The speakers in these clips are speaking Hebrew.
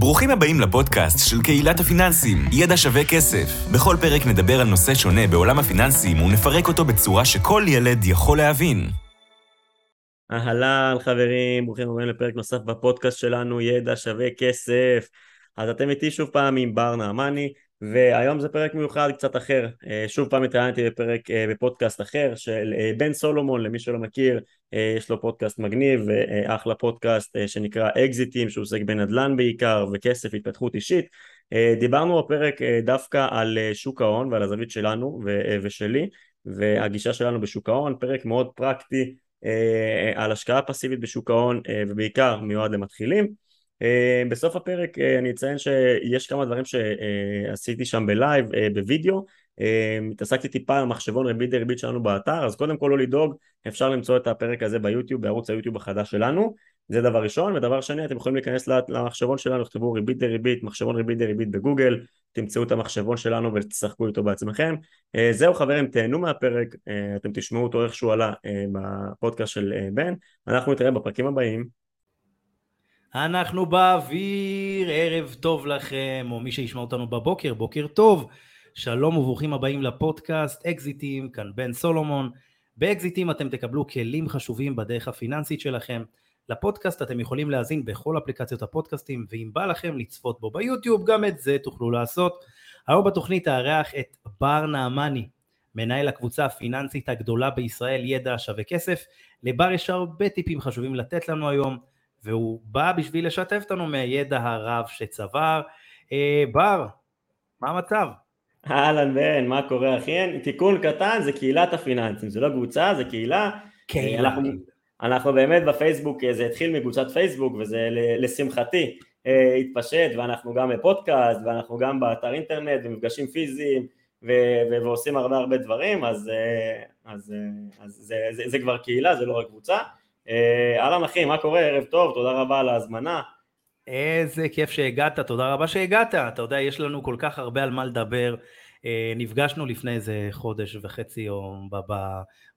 ברוכים הבאים לפודקאסט של קהילת הפיננסים, ידע שווה כסף. בכל פרק נדבר על נושא שונה בעולם הפיננסים ונפרק אותו בצורה שכל ילד יכול להבין. אהלן חברים, ברוכים הבאים לפרק נוסף בפודקאסט שלנו, ידע שווה כסף. אז אתם איתי שוב פעם עם בר נעמני, והיום זה פרק מיוחד קצת אחר. אה, שוב פעם התראיינתי בפרק, אה, בפודקאסט אחר של אה, בן סולומון, למי שלא מכיר, יש לו פודקאסט מגניב, אחלה פודקאסט שנקרא אקזיטים, שהוא עוסק בנדל"ן בעיקר, וכסף, התפתחות אישית. דיברנו בפרק דווקא על שוק ההון ועל הזווית שלנו ושלי, והגישה שלנו בשוק ההון, פרק מאוד פרקטי על השקעה פסיבית בשוק ההון, ובעיקר מיועד למתחילים. אה, בסוף הפרק אה, אני אציין שיש כמה דברים שעשיתי שם בלייב, אה, בווידאו, התעסקתי טיפה על מחשבון ריבית דריבית שלנו באתר, אז קודם כל לא לדאוג, אפשר למצוא את הפרק הזה ביוטיוב, בערוץ היוטיוב החדש שלנו, זה דבר ראשון, ודבר שני אתם יכולים להיכנס למחשבון שלנו, תכתבו ריבית דריבית, מחשבון ריבית דריבית בגוגל, תמצאו את המחשבון שלנו ותשחקו איתו בעצמכם. זהו חברים, תהנו מהפרק, אתם תשמעו אותו איך שהוא עלה בפודקאסט של בן, אנחנו נתראה בפרקים הבאים. אנחנו באוויר, ערב טוב לכם, או מי שישמע אותנו בבוקר, בוקר טוב. שלום וברוכים הבאים לפודקאסט אקזיטים, כאן בן סולומון. באקזיטים אתם תקבלו כלים חשובים בדרך הפיננסית שלכם. לפודקאסט אתם יכולים להאזין בכל אפליקציות הפודקאסטים, ואם בא לכם לצפות בו ביוטיוב, גם את זה תוכלו לעשות. היום בתוכנית אארח את בר נעמני, מנהל הקבוצה הפיננסית הגדולה בישראל, ידע שווה כסף. לבר יש הרבה טיפים חשובים לתת לנו היום. והוא בא בשביל לשתף אותנו מהידע הרב שצבר. אה, בר, מה המצב? אהלן בן, מה קורה אחי? תיקון קטן זה קהילת הפיננסים, זה לא קבוצה, זה קהילה. קהילה. אנחנו, אנחנו באמת בפייסבוק, זה התחיל מקבוצת פייסבוק וזה לשמחתי אה, התפשט ואנחנו גם בפודקאסט ואנחנו גם באתר אינטרנט ומפגשים פיזיים ו- ועושים הרבה הרבה דברים אז, אה, אז, אה, אז זה, זה, זה כבר קהילה, זה לא רק קבוצה אה, אהלן אחי, מה קורה? ערב טוב, תודה רבה על ההזמנה. איזה כיף שהגעת, תודה רבה שהגעת. אתה יודע, יש לנו כל כך הרבה על מה לדבר. אה, נפגשנו לפני איזה חודש וחצי או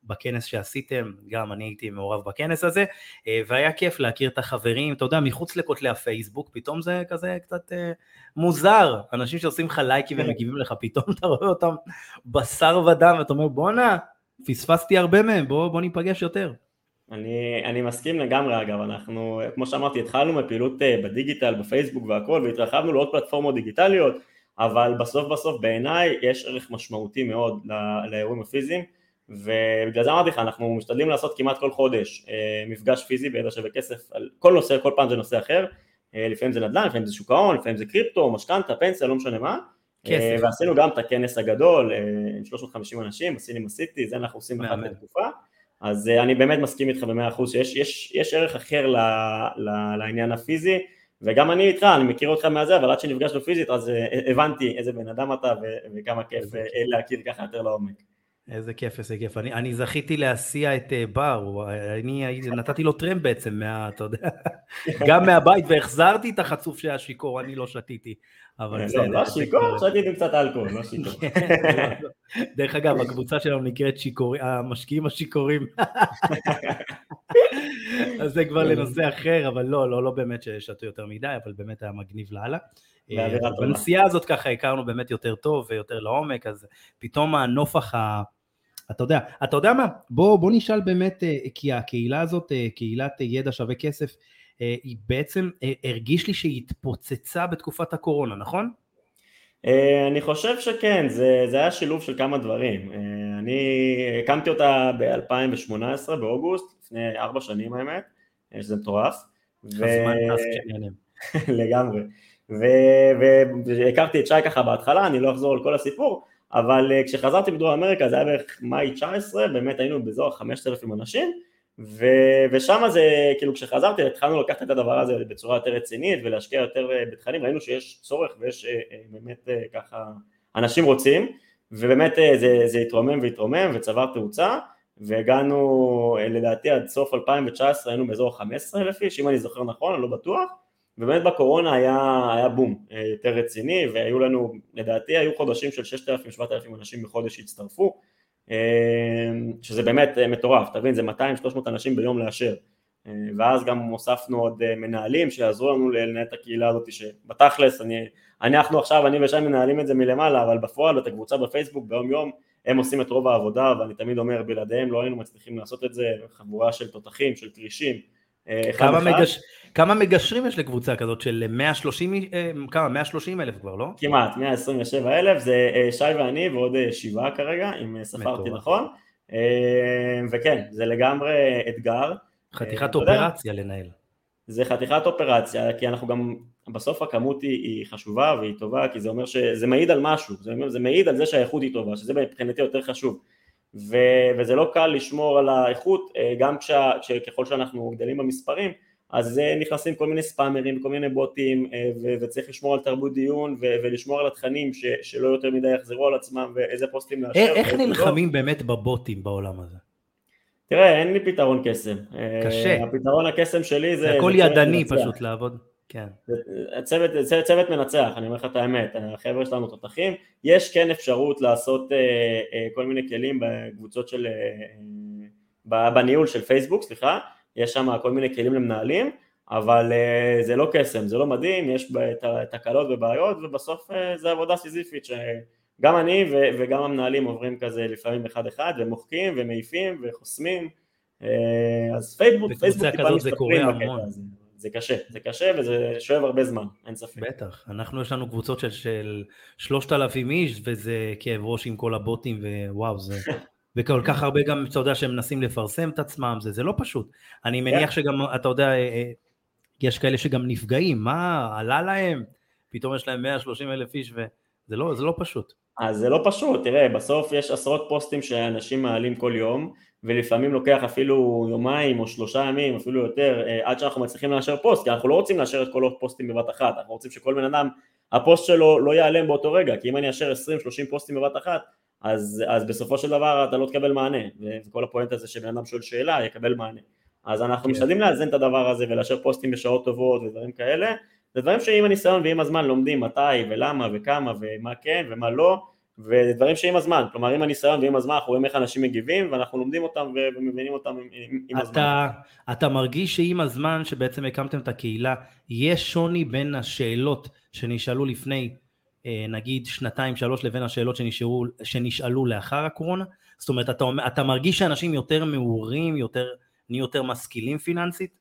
בכנס שעשיתם, גם אני הייתי מעורב בכנס הזה, אה, והיה כיף להכיר את החברים, אתה יודע, מחוץ לכותלי הפייסבוק, פתאום זה כזה קצת מוזר, אנשים שעושים לך לייקים ומגיבים לך, פתאום אתה רואה אותם בשר ודם, ואתה אומר בואנה, פספסתי הרבה מהם, בוא, בוא ניפגש יותר. אני, אני מסכים לגמרי אגב, אנחנו כמו שאמרתי התחלנו מפעילות אה, בדיגיטל, בפייסבוק והכל והתרחבנו לעוד פלטפורמות דיגיטליות אבל בסוף בסוף בעיניי יש ערך משמעותי מאוד לאירועים הפיזיים ובגלל זה אמרתי לך אנחנו משתדלים לעשות כמעט כל חודש אה, מפגש פיזי בידע שווה כסף על כל נושא, כל פעם זה נושא אחר אה, לפעמים זה נדל"ן, לפעמים זה שוק ההון, לפעמים זה קריפטו, משכנתה, פנסיה, לא משנה מה. כסף. ועשינו גם את הכנס הגדול עם 350 אנשים, עשינו עשיתי, זה אנחנו עושים אחת לתקופה אז אה, אני באמת מסכים איתך במאה אחוז שיש יש, יש ערך אחר ל, ל, לעניין הפיזי וגם אני איתך, אני מכיר אותך מהזה, אבל עד שנפגשנו פיזית אז אה, הבנתי איזה בן אדם אתה וכמה כיף אה, להכיר ככה יותר לעומק. איזה כיף, איזה כיף. אני, אני זכיתי להסיע את בר, אני נתתי לו טרמפ בעצם, מה, אתה יודע, גם מהבית, והחזרתי את החצוף שהיה שיכור, אני לא שתיתי. אבל זה... לא שיכור, שתיתי קצת אלכוהול, לא שיכור. דרך אגב, הקבוצה שלנו נקראת המשקיעים השיכורים. אז זה כבר לנושא אחר, אבל לא, לא, לא באמת ששתו יותר מדי, אבל באמת היה מגניב לאללה. בנסיעה הזאת ככה הכרנו באמת יותר טוב ויותר לעומק, אז פתאום הנופח ה... אתה יודע, אתה יודע מה? בוא, בוא נשאל באמת, אה, כי הקהילה הזאת, אה, קהילת ידע שווה כסף, אה, היא בעצם הרגיש לי שהיא התפוצצה בתקופת הקורונה, נכון? אני חושב שכן, זה, זה היה שילוב של כמה דברים. אני הקמתי אותה ב-2018 באוגוסט, לפני ארבע שנים האמת, שזה מטורף. הזמן טס כשנהנים. לגמרי. והכרתי את שי ככה בהתחלה, אני לא אחזור על כל הסיפור, אבל אה, כשחזרתי בדרום אמריקה זה היה בערך מאי 19, באמת היינו באזור 5,000 אנשים, ו... ושם זה, כאילו כשחזרתי התחלנו לקחת את הדבר הזה בצורה יותר רצינית ולהשקיע יותר אה, בתכנים, ראינו שיש צורך ויש אה, באמת ככה, אנשים רוצים, ובאמת זה, זה התרומם והתרומם וצבר תאוצה, והגענו לדעתי עד סוף 2019 היינו באזור 15,000 איש, אם אני זוכר נכון, אני לא בטוח, ובאמת בקורונה היה, היה בום אה, יותר רציני והיו לנו, לדעתי היו חודשים של 6,000-7,000 אנשים בחודש שהצטרפו, אה, שזה באמת אה, מטורף, תבין זה 200-300 אנשים ביום לאשר, ואז גם הוספנו עוד מנהלים שיעזרו לנו לנהל את הקהילה הזאת שבתכלס, אני, אנחנו עכשיו, אני ושי מנהלים את זה מלמעלה, אבל בפועל את הקבוצה בפייסבוק ביום יום הם עושים את רוב העבודה ואני תמיד אומר בלעדיהם לא היינו מצליחים לעשות את זה, חבורה של תותחים, של כרישים, כמה, מגש... כמה מגשרים יש לקבוצה כזאת של 130, כמה? 130 אלף כבר, לא? כמעט, 127 אלף, זה שי ואני ועוד שבעה כרגע, אם ספרתי נכון, וכן, זה לגמרי אתגר. חתיכת אופרציה לנהל. זה חתיכת אופרציה, כי אנחנו גם, בסוף הכמות היא, היא חשובה והיא טובה, כי זה אומר שזה מעיד על משהו, זה, זה מעיד על זה שהאיכות היא טובה, שזה מבחינתי יותר חשוב. ו, וזה לא קל לשמור על האיכות, אה, גם כשה, ככל שאנחנו גדלים במספרים, אז נכנסים כל מיני ספאמרים, כל מיני בוטים, אה, וצריך לשמור על תרבות דיון, ולשמור על התכנים ש, שלא יותר מדי יחזרו על עצמם, ואיזה פוסטים לאשר. איך נלחמים לא. באמת בבוטים בעולם הזה? תראה, אין לי פתרון קסם. קשה. Uh, הפתרון הקסם שלי זה... זה הכל ידני פשוט לעבוד. כן. צוות, צוות, צוות מנצח, אני אומר לך את האמת, החבר'ה שלנו תותחים, יש כן אפשרות לעשות uh, uh, כל מיני כלים בקבוצות של, uh, בניהול של פייסבוק, סליחה, יש שם כל מיני כלים למנהלים, אבל uh, זה לא קסם, זה לא מדהים, יש תקלות ובעיות, ובסוף uh, זה עבודה סיזיפית שגם אני ו, וגם המנהלים עוברים כזה לפעמים אחד אחד, ומוחקים ומעיפים וחוסמים, uh, אז פייסבוק, פייסבוק טיפה מסתפרים בקטע הזה. זה קשה, זה קשה וזה שואב הרבה זמן, אין ספק. בטח, אנחנו יש לנו קבוצות של, של 3,000 איש וזה כאב ראש עם כל הבוטים ווואו זה... וכל כך הרבה גם, אתה יודע, שהם מנסים לפרסם את עצמם, זה, זה לא פשוט. אני מניח yeah. שגם, אתה יודע, אה, אה, יש כאלה שגם נפגעים, מה, עלה להם? פתאום יש להם 130 אלף איש וזה לא, לא פשוט. אז זה לא פשוט, תראה, בסוף יש עשרות פוסטים שאנשים מעלים כל יום, ולפעמים לוקח אפילו יומיים או שלושה ימים, אפילו יותר, אה, עד שאנחנו מצליחים לאשר פוסט, כי אנחנו לא רוצים לאשר את כל הפוסטים בבת אחת, אנחנו רוצים שכל בן אדם, הפוסט שלו לא ייעלם באותו רגע, כי אם אני אאשר 20-30 פוסטים בבת אחת, אז, אז בסופו של דבר אתה לא תקבל מענה, וכל הפואנטה זה שבן אדם שואל שאלה יקבל מענה. אז אנחנו כן. משתדלים לאזן את הדבר הזה ולאשר פוסטים בשעות טובות ודברים כאלה, זה דברים שעם הניסיון ועם הזמן לומדים מתי ולמה וכמה ומה כן ומה לא, ודברים שעם הזמן, כלומר עם הניסיון ועם הזמן אנחנו רואים איך אנשים מגיבים ואנחנו לומדים אותם ומבינים אותם עם, עם אתה, הזמן. אתה מרגיש שעם הזמן שבעצם הקמתם את הקהילה, יש שוני בין השאלות שנשאלו לפני נגיד שנתיים שלוש לבין השאלות שנשאלו, שנשאלו לאחר הקורונה? זאת אומרת, אתה, אתה מרגיש שאנשים יותר מעורים, יותר, נהיו יותר משכילים פיננסית?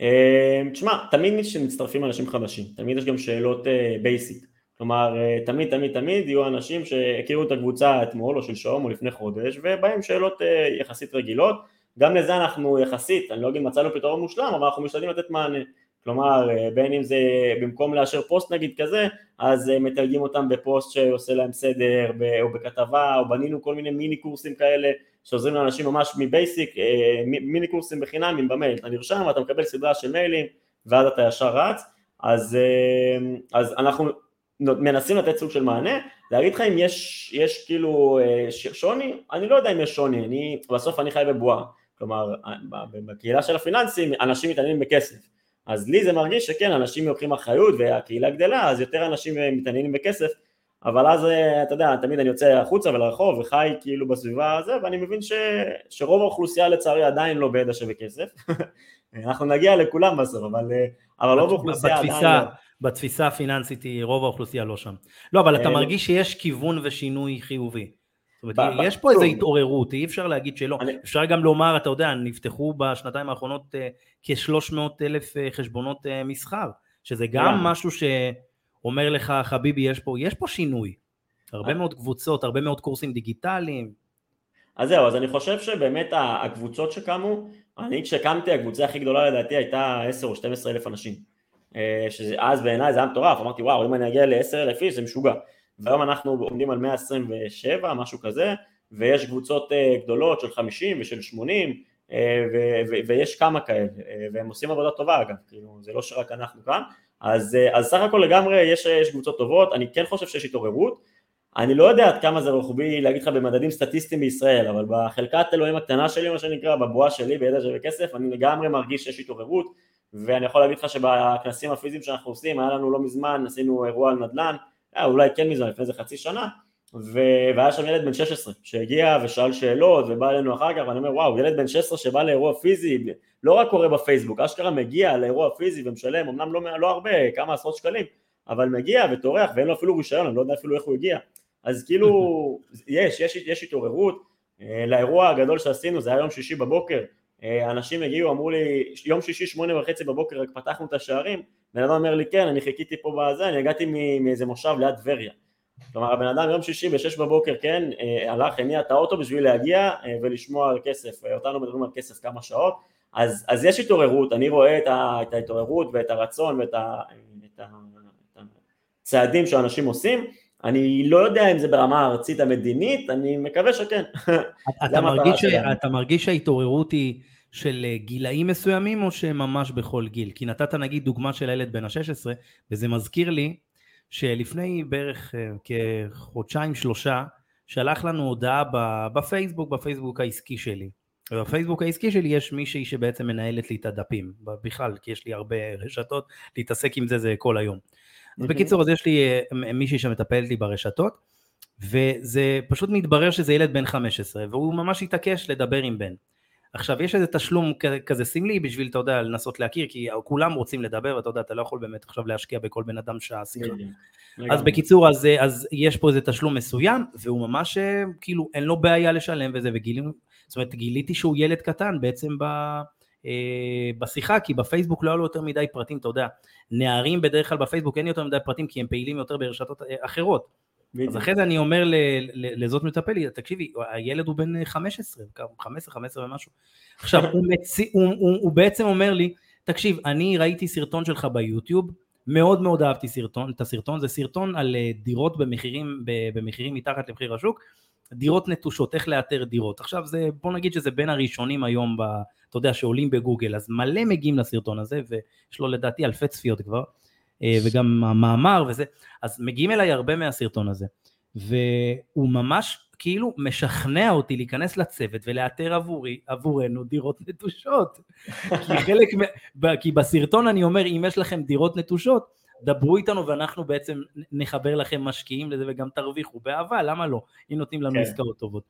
אה, תשמע, תמיד כשמצטרפים אנשים חדשים, תמיד יש גם שאלות basic. אה, כלומר, אה, תמיד תמיד תמיד יהיו אנשים שהכירו את הקבוצה אתמול או שלשום או לפני חודש ובהם שאלות אה, יחסית רגילות, גם לזה אנחנו יחסית, אני לא אגיד מצאנו פתרון מושלם, אבל אנחנו משתדלים לתת מענה. כלומר, אה, בין אם זה במקום לאשר פוסט נגיד כזה, אז מתייגים אותם בפוסט שעושה להם סדר, או בכתבה, או בנינו כל מיני מיני קורסים כאלה שעוזרים לאנשים ממש מ basic, מיני קורסים בחינם במייל, אתה נרשם ואתה מקבל סדרה של מיילים ואז אתה ישר רץ, אז, אז אנחנו מנסים לתת סוג של מענה, להגיד לך אם יש, יש כאילו אה, שוני, אני לא יודע אם יש שוני, אני, בסוף אני חי בבועה, כלומר בקהילה של הפיננסים אנשים מתעניינים בכסף, אז לי זה מרגיש שכן אנשים לוקחים אחריות והקהילה גדלה אז יותר אנשים אה, מתעניינים בכסף, אבל אז אה, אתה יודע תמיד אני יוצא החוצה ולרחוב וחי כאילו בסביבה הזה ואני מבין ש, שרוב האוכלוסייה לצערי עדיין לא בידע שווה כסף, אנחנו נגיע לכולם בסוף אבל, אבל רוב האוכלוסייה עדיין לא בתפיסה הפיננסית רוב האוכלוסייה לא שם. לא, אבל אתה אה, מרגיש שיש כיוון ושינוי חיובי. זאת אומרת, יש פה איזו התעוררות, אי אפשר להגיד שלא. אפשר גם לומר, אתה יודע, נפתחו בשנתיים האחרונות אה, כ-300 אלף אה, חשבונות מסחר, שזה גם משהו שאומר לך, חביבי, יש פה, יש פה שינוי. הרבה מאוד קבוצות, הרבה מאוד קורסים דיגיטליים. אז זהו, אז אני חושב שבאמת הקבוצות שקמו, אני כשקמתי, הקבוצה הכי גדולה לדעתי הייתה 10 או 12 אלף אנשים. אה, שאז בעיניי זה היה מטורף, אמרתי וואו אם אני אגיע ל-10,000 איש זה משוגע והיום אנחנו עומדים על 127 משהו כזה ויש קבוצות אה, גדולות של 50 ושל 80 אה, ויש כמה כאלה והם עושים עבודה טובה אגב, כאילו זה לא שרק אנחנו כאן. אז, אז סך הכל לגמרי יש, יש קבוצות טובות, אני כן חושב שיש התעוררות. אני לא יודע עד כמה זה רוחבי להגיד לך במדדים סטטיסטיים בישראל, אבל בחלקת אלוהים הקטנה שלי, מה שנקרא, בבועה שלי, בידע שווה כסף, אני לגמרי מרגיש שיש התעוררות, ואני יכול להגיד לך שבכנסים הפיזיים שאנחנו עושים, היה לנו לא מזמן, עשינו אירוע על נדל"ן, היה אולי כן מזמן, לפני איזה חצי שנה, והיה שם ילד בן 16 שהגיע ושאל שאלות ובא אלינו אחר כך ואני אומר וואו ילד בן 16 שבא לאירוע פיזי לא רק קורא בפייסבוק אשכרה מגיע לאירוע פיזי ומשלם אמנם לא, לא הרבה כמה עשרות שקלים אבל מגיע וטורח ואין לו אפילו רישיון אני לא יודע אפילו איך הוא הגיע. אז כאילו יש, יש, יש התעוררות. אה, לאירוע הגדול שעשינו זה היה יום שישי בבוקר. אה, אנשים הגיעו אמרו לי יום שישי שמונה וחצי בבוקר רק פתחנו את השערים בן אדם אומר לי כן אני חיכיתי פה בזה אני הגעתי מאיזה מושב ליד טבריה. כלומר הבן אדם יום שישי בשש בבוקר כן אה, הלך הניע את האוטו בשביל להגיע ולשמוע על כסף אותנו מדברים על כסף כמה שעות. אז, אז יש התעוררות אני רואה את, ה, את ההתעוררות ואת הרצון ואת ה, את ה, את הצעדים שאנשים עושים. אני לא יודע אם זה ברמה הארצית המדינית, אני מקווה שכן. אתה, מרגיש, ש... אתה מרגיש שההתעוררות היא של אה, גילאים מסוימים או שממש בכל גיל? כי נתת נגיד דוגמה של הילד בן ה-16 וזה מזכיר לי שלפני בערך אה, כחודשיים שלושה שלח לנו הודעה בפייסבוק, בפייסבוק העסקי שלי. ובפייסבוק העסקי שלי יש מישהי שבעצם מנהלת לי את הדפים, בכלל, כי יש לי הרבה רשתות, להתעסק עם זה זה כל היום. אז בקיצור, אז יש לי אה, מישהי שמטפלת לי ברשתות, וזה פשוט מתברר שזה ילד בן 15, והוא ממש התעקש לדבר עם בן. עכשיו, יש איזה תשלום כזה סמלי בשביל, אתה יודע, לנסות להכיר, כי כולם רוצים לדבר, ואתה יודע, אתה לא יכול באמת עכשיו להשקיע בכל בן אדם שעה שיחה. אז בקיצור, אז, אז יש פה איזה תשלום מסוים, והוא ממש, אה, כאילו, אין לו בעיה לשלם וזה, וגילינו, זאת אומרת, גיליתי שהוא ילד קטן בעצם ב... אה, בשיחה, כי בפייסבוק לא היו לו יותר מדי פרטים, אתה יודע, נערים בדרך כלל בפייסבוק אין יותר מדי פרטים כי הם פעילים יותר ברשתות אה, אחרות. אז אחרי זה אני אומר לזאת מטפל לי, תקשיבי, הילד הוא בן 15, 15, 15 ומשהו. עכשיו, הוא, מציא, הוא, הוא, הוא בעצם אומר לי, תקשיב, אני ראיתי סרטון שלך ביוטיוב, מאוד מאוד אהבתי סרטון, את הסרטון, זה סרטון על אה, דירות במחירים, במחירים מתחת למחיר השוק, דירות נטושות, איך לאתר דירות. עכשיו זה, בוא נגיד שזה בין הראשונים היום, ב, אתה יודע, שעולים בגוגל, אז מלא מגיעים לסרטון הזה, ויש לו לדעתי אלפי צפיות כבר, וגם המאמר וזה, אז מגיעים אליי הרבה מהסרטון הזה, והוא ממש כאילו משכנע אותי להיכנס לצוות ולאתר עבורי, עבורנו דירות נטושות. כי חלק, כי בסרטון אני אומר, אם יש לכם דירות נטושות, דברו איתנו ואנחנו בעצם נחבר לכם משקיעים לזה וגם תרוויחו באהבה, למה לא? אם נותנים לנו כן. עסקאות טובות.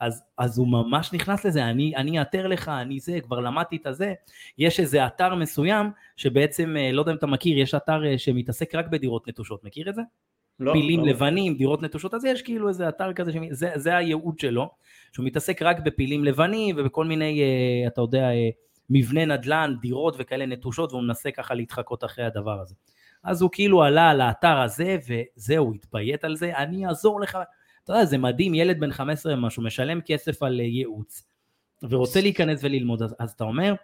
אז, אז הוא ממש נכנס לזה, אני, אני אאתר לך, אני זה, כבר למדתי את הזה. יש איזה אתר מסוים שבעצם, אה, לא יודע אם אתה מכיר, יש אתר אה, שמתעסק רק בדירות נטושות, מכיר את זה? לא, פילים לא. לבנים, דירות נטושות, אז יש כאילו איזה אתר כזה, שזה, זה הייעוד שלו, שהוא מתעסק רק בפילים לבנים ובכל מיני, אה, אתה יודע, מבנה נדל"ן, דירות וכאלה נטושות, והוא מנסה ככה להתחקות אחרי הדבר הזה. אז הוא כאילו עלה על האתר הזה, וזהו, התביית על זה, אני אעזור לך. אתה יודע, זה מדהים, ילד בן 15 ומשהו, משלם כסף על אה, ייעוץ, ורוצה להיכנס וללמוד, אז, אז אתה אומר,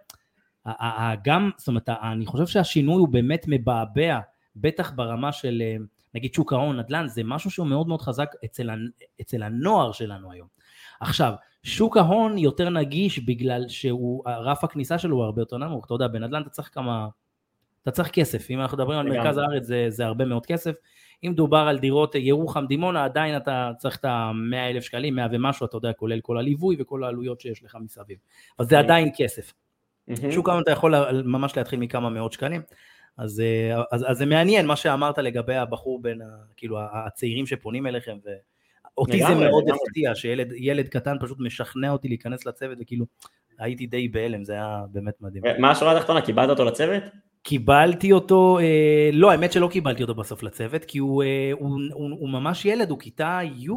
גם, זאת אומרת, אני חושב שהשינוי הוא באמת מבעבע, בטח ברמה של, אה, נגיד שוק ההון, נדל"ן, זה משהו שהוא מאוד מאוד חזק אצל, אצל הנוער שלנו היום. עכשיו, שוק ההון יותר נגיש בגלל שהוא, רף הכניסה שלו הוא הרבה יותר נמוך, אתה יודע, בנדל"ן אתה צריך כמה אתה צריך כסף, אם אנחנו מדברים על מרכז הארץ זה, זה הרבה מאוד כסף, אם דובר על דירות ירוחם דימונה עדיין אתה צריך את ה-100 אלף שקלים, 100 ומשהו, אתה יודע, כולל כל הליווי וכל העלויות שיש לך מסביב, אבל זה עדיין כסף. שוק ההון אתה יכול ממש להתחיל מכמה מאות שקלים, אז, אה, אז, אז זה מעניין מה שאמרת לגבי הבחור בין, ה, כאילו הצעירים שפונים אליכם, ואותי זה מאוד הפתיע, שילד קטן פשוט משכנע אותי להיכנס לצוות, וכאילו הייתי די בהלם, זה היה באמת מדהים. מה השורה התחתונה, קיבלת אותו לצוות? קיבלתי אותו, אה, לא, האמת שלא קיבלתי אותו בסוף לצוות, כי הוא, אה, הוא, הוא, הוא ממש ילד, הוא כיתה י'.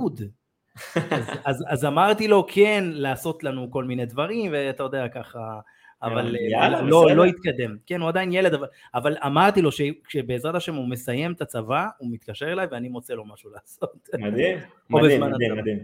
אז, אז, אז אמרתי לו כן לעשות לנו כל מיני דברים, ואתה יודע ככה, אבל אה, יאללה, לא, לא התקדם. כן, הוא עדיין ילד, אבל, אבל אמרתי לו שבעזרת השם הוא מסיים את הצבא, הוא מתקשר אליי ואני מוצא לו משהו לעשות. מדהים, מדהים, מדהים, מדהים.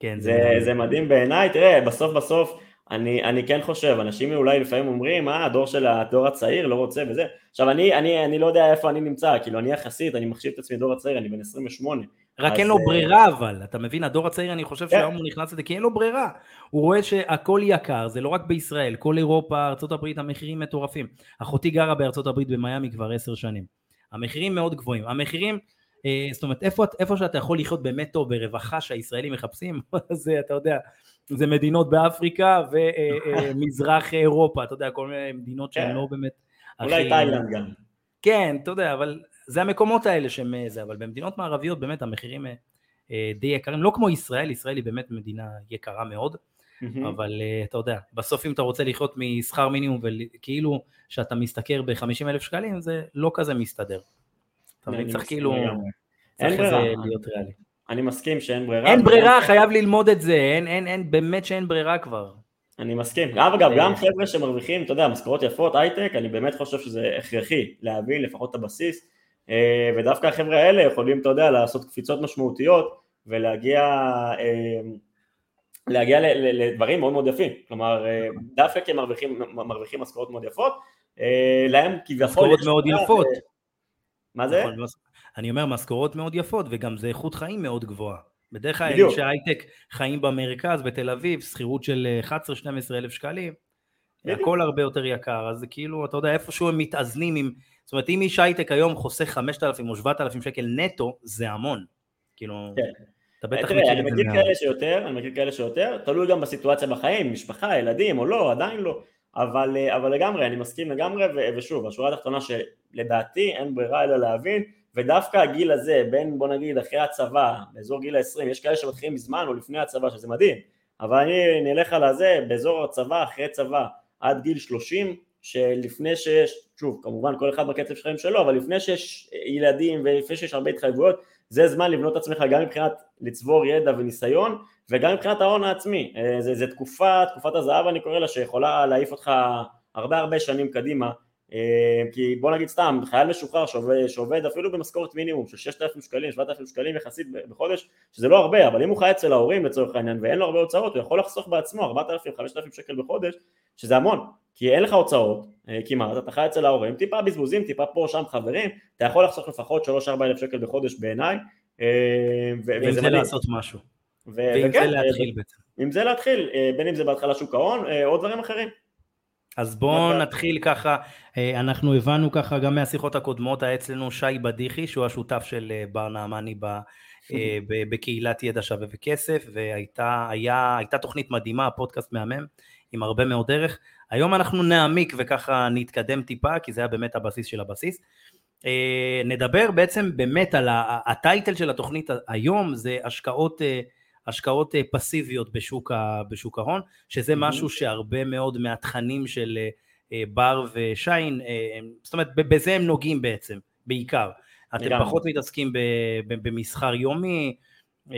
כן, זה, זה, זה מדהים בעיניי, תראה, בסוף בסוף, אני, אני כן חושב, אנשים אולי לפעמים אומרים, אה, הדור של הדור הצעיר לא רוצה וזה. עכשיו, אני, אני, אני לא יודע איפה אני נמצא, כאילו, אני יחסית, אני מחשיב את עצמי דור הצעיר, אני בן 28. רק אין לו אה, ברירה אבל, אתה מבין, הדור הצעיר, אני חושב כן. שהיום הוא נכנס לזה, כי אין לו ברירה. הוא רואה שהכל יקר, זה לא רק בישראל, כל אירופה, ארה"ב, המחירים מטורפים. אחותי גרה הברית במיאמי כבר עשר שנים. המחירים מאוד גבוהים. המחירים, אה, זאת אומרת, איפה, איפה שאתה יכול לחיות באמת טוב, ברווחה שהישראלים מחפשים, זה, אתה יודע, זה מדינות באפריקה ומזרח אירופה, אתה יודע, כל מיני מדינות שהן כן. לא באמת... אולי תאילנד גם. כן, אתה יודע, אבל זה המקומות האלה שהם זה, אבל במדינות מערביות באמת המחירים די יקרים, לא כמו ישראל, ישראל היא באמת מדינה יקרה מאוד, אבל אתה יודע, בסוף אם אתה רוצה לחיות משכר מינימום וכאילו שאתה משתכר ב-50 אלף שקלים, זה לא כזה מסתדר. אתה מבין, צריך כאילו, צריך להיות ריאלי. אני מסכים שאין ברירה. אין ברירה, חייב ללמוד את זה, אין, אין, אין, באמת שאין ברירה כבר. אני מסכים. אגב, גם חבר'ה שמרוויחים, אתה יודע, משכורות יפות, הייטק, אני באמת חושב שזה הכרחי להבין לפחות את הבסיס, אה, ודווקא החבר'ה האלה יכולים, אתה יודע, לעשות קפיצות משמעותיות ולהגיע אה, להגיע לדברים מאוד מאוד יפים. כלומר, אה, דווקא כי הם מרוויחים משכורות מאוד יפות, להם כביכול... משכורות מאוד יפות. מה זה? אני אומר משכורות מאוד יפות וגם זה איכות חיים מאוד גבוהה. בדרך כלל אנשי הייטק חיים במרכז, בתל אביב, שכירות של 11-12 אלף שקלים, בדיוק. הכל הרבה יותר יקר, אז זה כאילו, אתה יודע, איפשהו הם מתאזנים עם, זאת אומרת, אם איש הייטק היום חוסך 5,000 או 7,000 שקל נטו, זה המון. כאילו, כן. אתה בטח מכיר את זה. אני מכיר כאלה שיותר, אני מכיר כאלה שיותר, תלוי גם בסיטואציה בחיים, משפחה, ילדים או לא, עדיין לא, אבל, אבל לגמרי, אני מסכים לגמרי, ושוב, השורה התחתונה שלדעתי אין ברירה אלא להבין ודווקא הגיל הזה, בין בוא נגיד אחרי הצבא, באזור גיל ה-20, יש כאלה שמתחילים מזמן או לפני הצבא, שזה מדהים, אבל אני נלך על הזה, באזור הצבא, אחרי צבא, עד גיל 30, שלפני שיש, שוב, כמובן כל אחד בקצב שלכם שלו, אבל לפני שיש ילדים ולפני שיש הרבה התחייבויות, זה זמן לבנות את עצמך גם מבחינת לצבור ידע וניסיון, וגם מבחינת ההון העצמי. אה, זה תקופה, תקופת הזהב אני קורא לה, שיכולה להעיף אותך הרבה הרבה שנים קדימה, כי בוא נגיד סתם, חייל משוחרר שעובד, שעובד אפילו במשכורת מינימום של 6,000 שקלים, 7,000 שקלים יחסית בחודש, שזה לא הרבה, אבל אם הוא חי אצל ההורים לצורך העניין ואין לו הרבה הוצאות, הוא יכול לחסוך בעצמו 4,000, 5,000 שקל בחודש, שזה המון, כי אין לך הוצאות אה, כמעט, אתה חי אצל ההורים, טיפה בזבוזים, טיפה פה שם חברים, אתה יכול לחסוך לפחות 3-4 אלף שקל בחודש בעיניי, אה, ועם זה לעשות משהו. ועם זה להתחיל בעצם. עם זה להתחיל, בין אם זה בהתחלה שוק ההון או דברים אחרים. אז בואו נתחיל ככה, אה, אנחנו הבנו ככה גם מהשיחות הקודמות, היה אצלנו שי בדיחי, שהוא השותף של אה, בר נעמני אה, בקהילת ידע שווה וכסף, והייתה תוכנית מדהימה, פודקאסט מהמם, עם הרבה מאוד דרך. היום אנחנו נעמיק וככה נתקדם טיפה, כי זה היה באמת הבסיס של הבסיס. נדבר בעצם באמת על הטייטל של התוכנית היום, זה השקעות השקעות אה, פסיביות בשוק, ה, בשוק ההון, שזה mm-hmm. משהו שהרבה מאוד מהתכנים של אה, אה, בר ושיין, זאת אומרת בזה הם נוגעים בעצם, בעיקר. אתם לגמרי. פחות מתעסקים במסחר יומי, וב...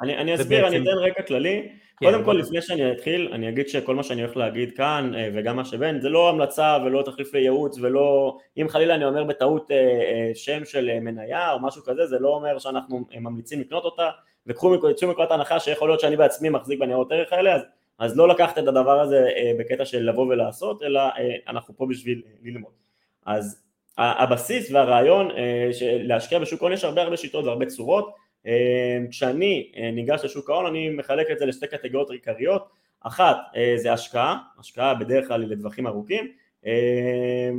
אני, אני אסביר, ובעצם... אני אתן רקע כללי. כן, קודם כל, לפני שאני אתחיל, אני אגיד שכל מה שאני הולך להגיד כאן, וגם מה שבין, זה לא המלצה ולא תחליף לייעוץ ולא, אם חלילה אני אומר בטעות שם של מניה או משהו כזה, זה לא אומר שאנחנו ממליצים לקנות אותה, וקחו מנקודת ההנחה שיכול להיות שאני בעצמי מחזיק בניירות ערך האלה, אז, אז לא לקחת את הדבר הזה אה, בקטע של לבוא ולעשות, אלא אה, אנחנו פה בשביל ללמוד. אז הבסיס והרעיון אה, להשקיע בשוק ההון יש הרבה הרבה שיטות והרבה צורות, כשאני ניגש לשוק ההון אני מחלק את זה לשתי קטגוריות עיקריות, אחת זה השקעה, השקעה בדרך כלל לטווחים ארוכים,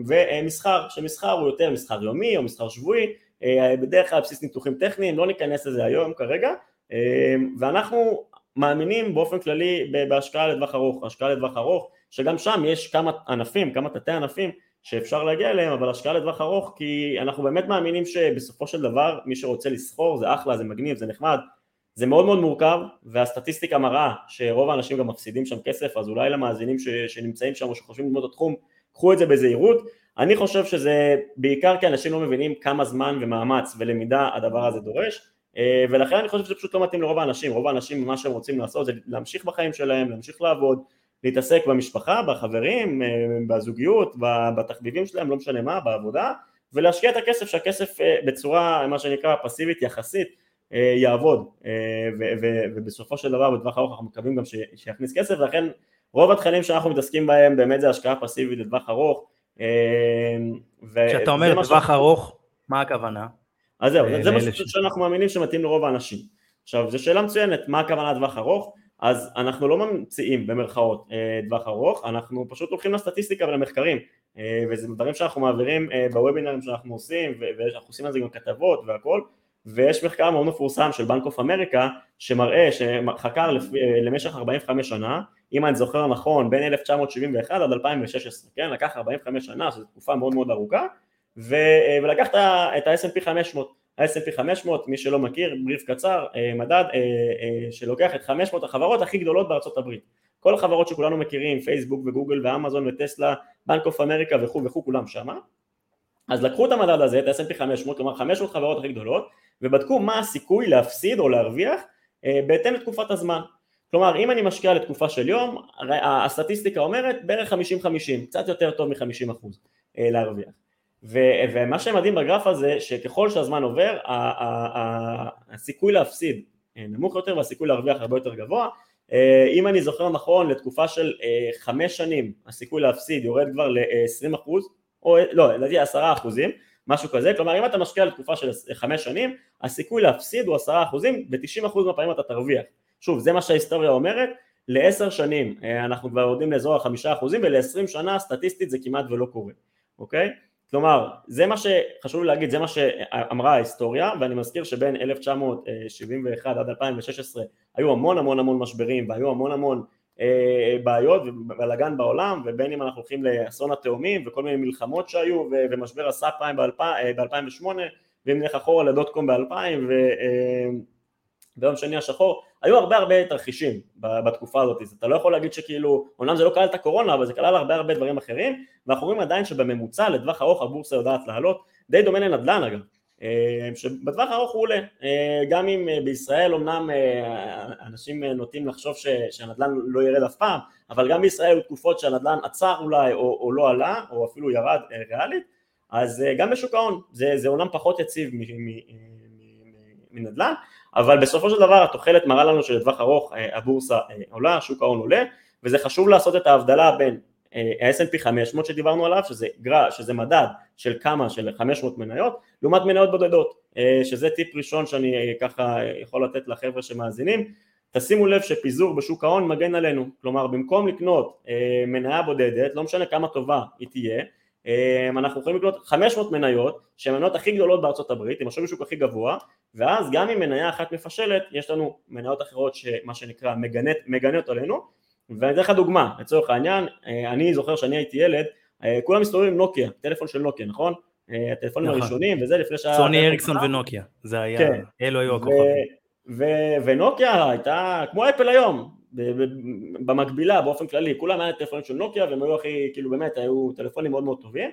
ומסחר, שמסחר הוא יותר מסחר יומי או מסחר שבועי, בדרך כלל בסיס ניתוחים טכניים, לא ניכנס לזה היום כרגע, ואנחנו מאמינים באופן כללי בהשקעה לטווח ארוך, השקעה לטווח ארוך, שגם שם יש כמה ענפים, כמה תתי ענפים שאפשר להגיע אליהם, אבל השקעה לטווח ארוך כי אנחנו באמת מאמינים שבסופו של דבר מי שרוצה לסחור זה אחלה, זה מגניב, זה נחמד, זה מאוד מאוד מורכב והסטטיסטיקה מראה שרוב האנשים גם מפסידים שם כסף אז אולי למאזינים ש, שנמצאים שם או שחושבים ללמוד את התחום קחו את זה בזהירות. אני חושב שזה בעיקר כי אנשים לא מבינים כמה זמן ומאמץ ולמידה הדבר הזה דורש ולכן אני חושב שזה פשוט לא מתאים לרוב האנשים, רוב האנשים מה שהם רוצים לעשות זה להמשיך בחיים שלהם, להמשיך לעבוד, להתעסק במשפחה, בחברים, אה, בזוגיות, בתחביבים שלהם, לא משנה מה, בעבודה, ולהשקיע את הכסף, שהכסף אה, בצורה מה שנקרא פסיבית יחסית יעבוד, ובסופו של דבר בטווח ארוך אנחנו מקווים גם שיכניס כסף, ולכן רוב התכנים שאנחנו מתעסקים בהם באמת זה השקעה פסיבית לטווח ארוך. כשאתה אומר טווח ארוך, מה הכוונה? אז זהו, זה מה שאנחנו מאמינים שמתאים לרוב האנשים. עכשיו, זו שאלה מצוינת, מה הכוונה טווח ארוך? אז אנחנו לא ממציאים במרכאות אה, טווח ארוך, אנחנו פשוט הולכים לסטטיסטיקה ולמחקרים, אה, וזה דברים שאנחנו מעבירים אה, בוובינרים שאנחנו עושים, ואנחנו עושים על זה גם כתבות והכל, ויש מחקר מאוד מפורסם של בנק אוף אמריקה, שמראה, שחקר למשך 45 שנה, אם אני זוכר נכון, בין 1971 עד 2016, כן? לקח 45 שנה, שזו תקופה מאוד מאוד ארוכה, ו, ולקח את ה-S&P 500 ה-S&P 500, מי שלא מכיר, בריף קצר, מדד שלוקח את 500 החברות הכי גדולות בארצות הברית. כל החברות שכולנו מכירים, פייסבוק וגוגל ואמזון וטסלה, בנק אוף אמריקה וכו' וכו', כולם שמה. אז לקחו את המדד הזה, את ה-S&P 500, כלומר 500 חברות הכי גדולות, ובדקו מה הסיכוי להפסיד או להרוויח בהתאם לתקופת הזמן. כלומר אם אני משקיע לתקופה של יום, הסטטיסטיקה אומרת בערך 50-50, קצת יותר טוב מ-50% להרוויח. ומה שמדהים בגרף הזה שככל שהזמן עובר הסיכוי להפסיד נמוך יותר והסיכוי להרוויח הרבה יותר גבוה. אם אני זוכר נכון לתקופה של חמש שנים הסיכוי להפסיד יורד כבר ל-20% או לא, לדעתי עשרה אחוזים משהו כזה, כלומר אם אתה משקיע לתקופה של חמש שנים הסיכוי להפסיד הוא עשרה אחוזים, ב-90% מהפעמים אתה תרוויח. שוב זה מה שההיסטוריה אומרת, לעשר שנים אנחנו כבר יורדים לאזור החמישה אחוזים ולעשרים שנה סטטיסטית זה כמעט ולא קורה, אוקיי? כלומר זה מה שחשוב לי להגיד זה מה שאמרה ההיסטוריה ואני מזכיר שבין 1971 עד 2016 היו המון המון המון משברים והיו המון המון אה, בעיות ובלאגן בעולם ובין אם אנחנו הולכים לאסון התאומים וכל מיני מלחמות שהיו ומשבר הסאב פריים ב-2008 ואם נלך אחורה לדוט קום ב-2000 ויום שני השחור היו הרבה הרבה תרחישים בתקופה הזאת, אז אתה לא יכול להגיד שכאילו, אומנם זה לא כלל את הקורונה, אבל זה כלל הרבה הרבה דברים אחרים, ואנחנו רואים עדיין שבממוצע לטווח ארוך הבורסה יודעת לעלות, די דומה לנדל"ן אגב, אה, שבטווח ארוך הוא עולה, אה, גם אם אה, בישראל אמנם אנשים נוטים לחשוב שהנדל"ן לא ירד אף פעם, אבל גם בישראל היו תקופות שהנדל"ן עצר אולי או, או לא עלה, או אפילו ירד ריאלית, אז גם בשוק ההון זה, זה עולם פחות יציב מנדל"ן, אבל בסופו של דבר התוחלת מראה לנו שלטווח ארוך אה, הבורסה אה, עולה, שוק ההון עולה, וזה חשוב לעשות את ההבדלה בין אה, ה-S&P 500 שדיברנו עליו, שזה, גרע, שזה מדד של כמה, של 500 מניות, לעומת מניות בודדות, שזה טיפ ראשון שאני ככה יכול לתת לחבר'ה שמאזינים, תשימו לב שפיזור בשוק ההון מגן עלינו, כלומר במקום לקנות מניה בודדת, לא משנה כמה טובה היא תהיה, אנחנו יכולים לקנות 500 מניות שהן המניות הכי גדולות בארצות הברית, עם השווי שוק הכי גבוה, ואז גם אם מניה אחת מפשלת, יש לנו מניות אחרות שמה שנקרא מגנת, מגנות עלינו, ואני אתן לך דוגמה, לצורך העניין, אה, אני זוכר שאני הייתי ילד, אה, כולם מסתובבים עם נוקיה, טלפון של נוקיה, נכון? אה, הטלפונים נכון. הראשונים וזה לפני שהיה... סוני אריקסון ונוקיה, זה היה, כן. אלו היו הכוכבים. ונוקיה הייתה כמו אפל היום, במקבילה באופן כללי, כולם היה טלפונים של נוקיה והם היו הכי, כאילו באמת היו טלפונים מאוד מאוד טובים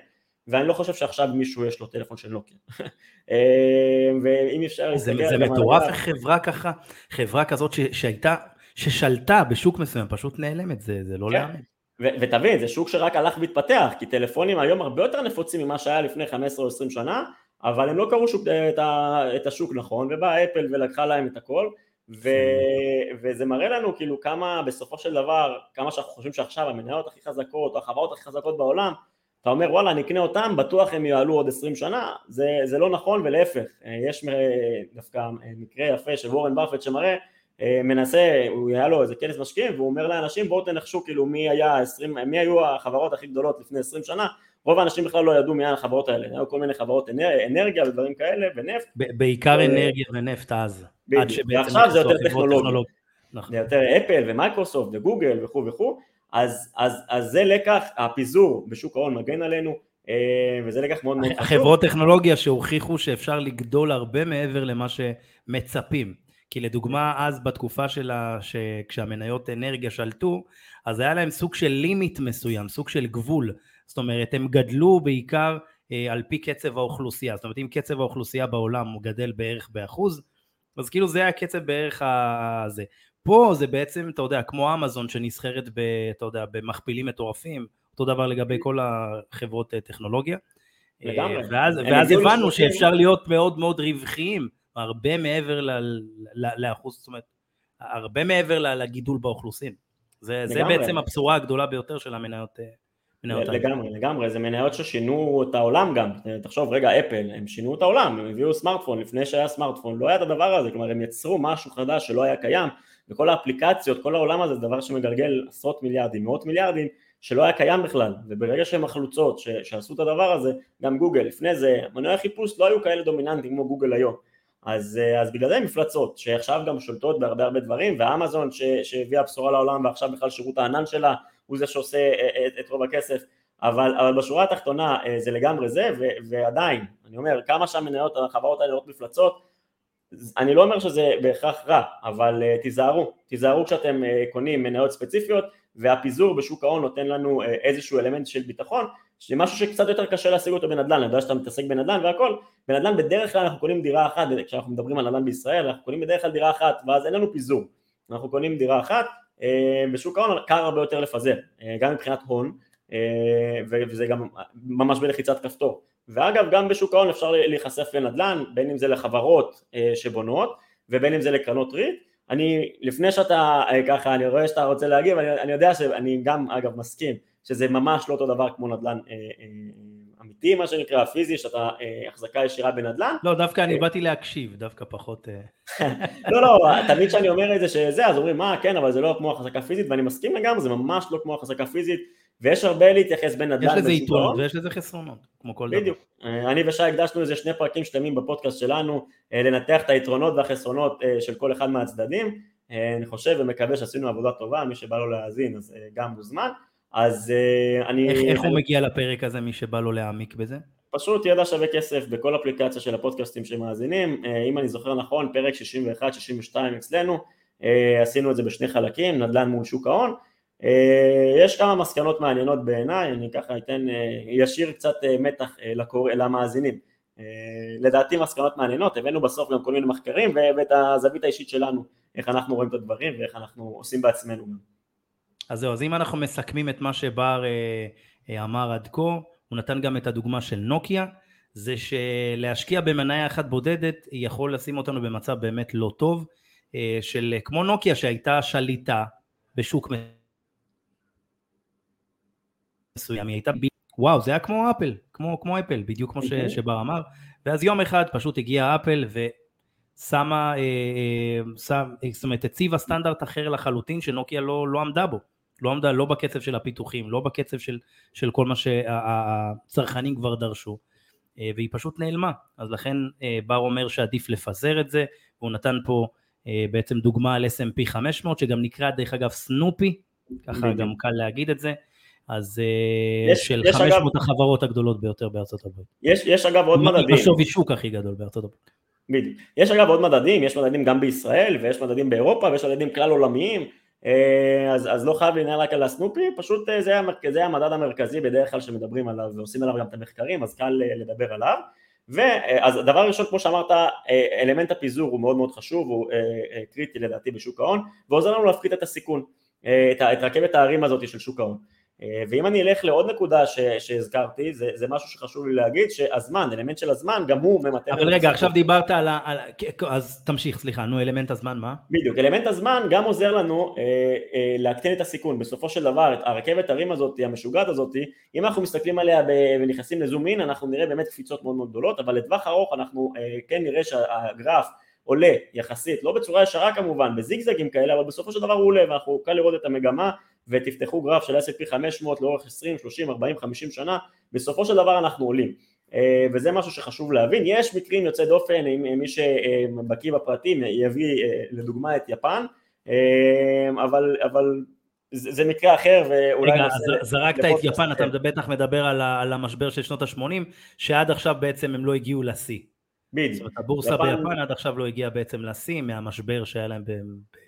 ואני לא חושב שעכשיו מישהו יש לו טלפון של נוקיה. אה, ואם אפשר להסתכל... זה, זה מטורף איך חברה ככה, חברה כזאת ש, שהייתה, ששלטה בשוק מסוים, פשוט נעלמת, זה, זה לא כן. להאמין. ותבין, זה שוק שרק הלך והתפתח, כי טלפונים היום הרבה יותר נפוצים ממה שהיה לפני 15 או 20 שנה, אבל הם לא קראו שוק, את, ה, את השוק נכון, ובאה אפל ולקחה להם את הכל, ו, וזה מראה לנו כאילו כמה בסופו של דבר, כמה שאנחנו חושבים שעכשיו המניות הכי חזקות, או החברות הכי חזקות בעולם, אתה אומר וואלה אני אקנה אותם, בטוח הם יעלו עוד עשרים שנה, זה, זה לא נכון ולהפך, אה, יש דווקא אה, מקרה יפה של וורן באפט שמראה, אה, מנסה, הוא היה לו איזה כנס משקיעים והוא אומר לאנשים בואו תנחשו כאילו מי היה 20, מי היו החברות הכי גדולות לפני עשרים שנה, רוב האנשים בכלל לא ידעו מי החברות האלה, היו כל מיני חברות אנרגיה ודברים כאלה ונפט. בעיקר אנרגיה ונפט אז. בדיוק, ועכשיו זה יותר טכנולוגיה. נכון. זה יותר אפל ומייקרוסופט וגוגל וכו' וכו', אז, אז, אז זה לקח, הפיזור בשוק ההון מגן עלינו, אה, וזה לקח מאוד מאוד חשוב. החברות טכנולוגיה שהוכיחו שאפשר לגדול הרבה מעבר למה שמצפים. כי לדוגמה אז בתקופה שלה, כשהמניות אנרגיה שלטו, אז היה להם סוג של לימיט מסוים, סוג של גבול. זאת אומרת, הם גדלו בעיקר אה, על פי קצב האוכלוסייה. זאת אומרת, אם קצב האוכלוסייה בעולם הוא גדל בערך באחוז, אז כאילו זה היה קצב בערך הזה. פה זה בעצם, אתה יודע, כמו אמזון שנסחרת, ב, אתה יודע, במכפילים מטורפים, אותו דבר לגבי כל החברות אה, טכנולוגיה. לגמרי. אה, ואז, ואז הבנו שאפשר להיות מאוד מאוד רווחיים, הרבה מעבר ל, ל, לאחוז, זאת אומרת, הרבה מעבר לגידול באוכלוסין. זה, זה בעצם הבשורה הגדולה ביותר של המניות. אה, לגמרי, לגמרי, זה מניות ששינו את העולם גם, תחשוב רגע אפל, הם שינו את העולם, הם הביאו סמארטפון, לפני שהיה סמארטפון לא היה את הדבר הזה, כלומר הם יצרו משהו חדש שלא היה קיים, וכל האפליקציות, כל העולם הזה זה דבר שמגלגל עשרות מיליארדים, מאות מיליארדים, שלא היה קיים בכלל, וברגע שהן החלוצות שעשו את הדבר הזה, גם גוגל, לפני זה מנועי חיפוש לא היו כאלה דומיננטיים כמו גוגל היום, אז, אז בגלל זה מפלצות, שעכשיו גם שולטות בהרבה הרבה דברים, ואמזון שהביאה בשורה לעולם ועכשיו בכלל שירות הענן שלה הוא זה שעושה את, את רוב הכסף, אבל, אבל בשורה התחתונה זה לגמרי זה, ו, ועדיין, אני אומר, כמה שהמניות, החברות האלה נראות מפלצות, אני לא אומר שזה בהכרח רע, אבל uh, תיזהרו, תיזהרו כשאתם uh, קונים מניות ספציפיות והפיזור בשוק ההון נותן לנו uh, איזשהו אלמנט של ביטחון שזה משהו שקצת יותר קשה להשיג אותו בנדל"ן, אני יודע שאתה מתעסק בנדל"ן והכל, בנדל"ן בדרך כלל אנחנו קונים דירה אחת, כשאנחנו מדברים על נדל"ן בישראל, אנחנו קונים בדרך כלל דירה אחת ואז אין לנו פיזור, אנחנו קונים דירה אחת, אה, בשוק ההון קל הרבה יותר לפזר, אה, גם מבחינת הון, אה, וזה גם ממש בלחיצת כפתור. ואגב גם בשוק ההון אפשר להיחשף לנדל"ן בין אם זה לחברות אה, שבונות ובין אם זה לקרנות ריט. אני לפני שאתה אה, ככה אני רואה שאתה רוצה להגיב אני, אני יודע שאני גם אגב מסכים שזה ממש לא אותו דבר כמו נדל"ן אה, אה, אמיתי מה שנקרא פיזי שאתה אה, החזקה ישירה בנדל"ן לא דווקא אני אה, באתי להקשיב דווקא פחות אה... לא לא תמיד כשאני אומר את זה שזה אז אומרים מה כן אבל זה לא כמו החזקה פיזית ואני מסכים לגמרי זה ממש לא כמו החזקה פיזית ויש הרבה להתייחס בין נדל"ן יש לזה יתרונות ויש לזה חסרונות, כמו כל דבר. בדיוק. אה, אני ושי הקדשנו לזה שני פרקים שלמים בפודקאסט שלנו, אה, לנתח את היתרונות והחסרונות אה, של כל אחד מהצדדים. אני חושב ומקווה שעשינו עבודה טובה, מי שבא לו להאזין אז גם מוזמן. אז אני... איך, איך הוא מגיע לפרק הזה, מי שבא לו להעמיק בזה? פשוט ידע שווה כסף בכל אפליקציה של הפודקאסטים שמאזינים, אם אני זוכר נכון, פרק 61-62 אצלנו, עשינו את זה בשני חלקים, נדל"ן מול שוק ההון. אה, יש כמה מסקנות מעניינות בעיניי, אני ככה אתן, אה, ישיר קצת אה, מתח לקור... למאזינים. לדעתי מסקנות מעניינות, הבאנו בסוף גם כל מיני מחקרים ואת הזווית האישית שלנו, איך אנחנו רואים את הדברים ואיך אנחנו עושים בעצמנו. אז זהו, אז אם אנחנו מסכמים את מה שבר אמר עד כה, הוא נתן גם את הדוגמה של נוקיה, זה שלהשקיע במניה אחת בודדת יכול לשים אותנו במצב באמת לא טוב, של כמו נוקיה שהייתה שליטה בשוק מסוים, היא הייתה ב... וואו, זה היה כמו אפל, כמו, כמו אפל, בדיוק כמו ש, אוקיי. שבר אמר, ואז יום אחד פשוט הגיעה אפל ושמה, אה, אה, שם, זאת אומרת, הציבה סטנדרט אחר לחלוטין שנוקיה לא, לא עמדה בו, לא עמדה לא בקצב של הפיתוחים, לא בקצב של, של כל מה שהצרכנים כבר דרשו, אה, והיא פשוט נעלמה, אז לכן אה, בר אומר שעדיף לפזר את זה, והוא נתן פה אה, בעצם דוגמה על S&P 500, שגם נקרא דרך אגב סנופי, ככה גם קל להגיד את זה, אז יש, של יש 500 אגב, החברות הגדולות ביותר בארצות הברית. יש, יש אגב עוד מדדים. בשווי שוק הכי גדול בארצות הברית. בדיוק. יש אגב עוד מדדים, יש מדדים גם בישראל ויש מדדים באירופה ויש מדדים כלל עולמיים, אז, אז לא חייב להנהל רק על הסנופי, פשוט אה, זה, המרכז, המדד המרכזי בדרך כלל שמדברים עליו ועושים עליו גם את המחקרים, אז קל לדבר עליו. ואז הדבר הראשון כמו שאמרת אלמנט הפיזור הוא מאוד מאוד חשוב הוא קריטי לדעתי בשוק ההון ועוזר לנו להפחית את הסיכון את, רכבת ההרים הזאת של שוק ההון אה, ואם אני אלך לעוד נקודה ש, שהזכרתי, זה, זה משהו שחשוב לי להגיד, שהזמן, אלמנט של הזמן, גם הוא ממתן... אבל רגע, עכשיו דיברת על ה... על... אז תמשיך, סליחה, נו, אלמנט הזמן, מה? בדיוק, אלמנט הזמן גם עוזר לנו אה, אה, להקטין את הסיכון. בסופו של דבר, הרכבת הרים הזאת, המשוגעת הזאת, אם אנחנו מסתכלים עליה ב, ונכנסים לזום אין, אנחנו נראה באמת קפיצות מאוד מאוד גדולות, אבל לטווח ארוך אנחנו אה, כן נראה שהגרף עולה יחסית, לא בצורה ישרה כמובן, בזיגזגים כאלה, אבל בסופו של דבר הוא עולה, ואנחנו קל לראות את המגמה ותפתחו גרף של S&P 500 לאורך 20, 30, 40, 50 שנה, בסופו של דבר אנחנו עולים. אה, וזה משהו שחשוב להבין, יש מקרים יוצאי דופן, מי שבקיא בפרטים יביא אה, לדוגמה את יפן, אה, אבל, אבל זה, מקרה אחר ואולי... רגע, זרקת את יפן, אתה בטח מדבר על המשבר של שנות ה-80, שעד עכשיו בעצם הם לא הגיעו לשיא. בדיוק. זאת אומרת, הבורסה יפן... ביפן עד עכשיו לא הגיעה בעצם לשיא מהמשבר שהיה להם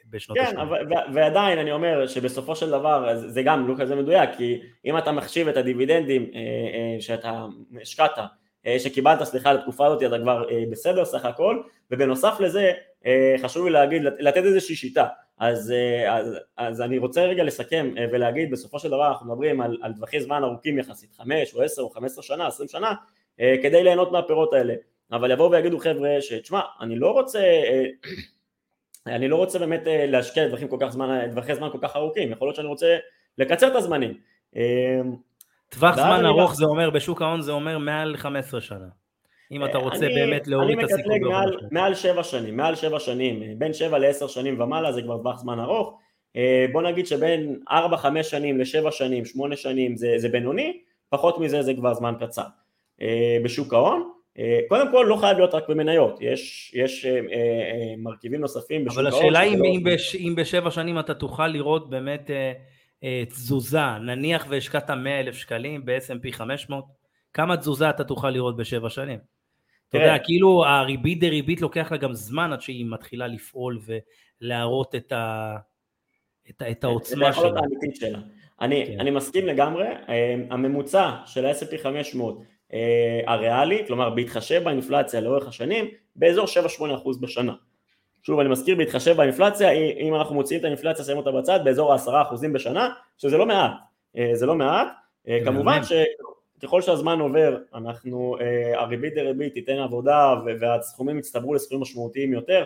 בשנות ה-80. כן, ועדיין אני אומר שבסופו של דבר זה גם לא כזה מדויק, כי אם אתה מחשיב את הדיבידנדים אה, אה, שאתה השקעת, אה, שקיבלת, סליחה, לתקופה הזאת, אתה כבר בסדר סך הכל, ובנוסף לזה חשוב לי להגיד, לתת איזושהי שיטה. אז, אז, אז אני רוצה רגע לסכם ולהגיד, בסופו של דבר אנחנו מדברים על, על טווחי זמן ארוכים יחסית, חמש או עשר או חמש עשרה שנה, עשרים שנה, כדי ליהנות מהפירות האלה. אבל יבואו ויגידו חבר'ה שתשמע, אני לא רוצה אני לא רוצה באמת אה, להשקיע דברים כל כך זמן, דרכי זמן כל כך ארוכים, יכול להיות שאני רוצה לקצר את הזמנים. אמ, טווח זמן ארוך זה אומר, בשוק ההון זה אומר מעל 15 שנה. אם אתה רוצה אני, באמת להוריד את הסיכון. אני מקטלג מעל, מעל 7 שנים, מעל 7 שנים, בין 7 ל-10 שנים ומעלה זה כבר טווח זמן ארוך. אה, בוא נגיד שבין 4-5 שנים ל-7 שנים, 8 שנים זה, זה בינוני, פחות מזה זה כבר זמן קצר. אה, בשוק ההון, אה, קודם כל לא חייב להיות רק במניות, יש, יש אה, אה, מרכיבים נוספים בשוק ההון. אבל השאלה אם, אם, בש, אם בשבע שנים אתה תוכל לראות באמת אה, תזוזה, נניח והשקעת 100 אלף שקלים ב-S&P 500, כמה תזוזה אתה תוכל לראות בשבע שנים? אתה יודע, כאילו הריבית דריבית לוקח לה גם זמן עד שהיא מתחילה לפעול ולהראות את, ה... את, את העוצמה שלה. שלה. אני, כן. אני מסכים לגמרי, אה, הממוצע של ה-S&P 500 אה, הריאלי, כלומר בהתחשב באינפלציה לאורך השנים, באזור 7-8% בשנה. שוב אני מזכיר בהתחשב באינפלציה, אם אנחנו מוציאים את האינפלציה, שמים אותה בצד, באזור ה-10% בשנה, שזה לא מעט, אה, זה לא מעט, כמובן שככל שהזמן עובר, אנחנו, הריבית דריבית תיתן עבודה והסכומים יצטברו לסכומים משמעותיים יותר,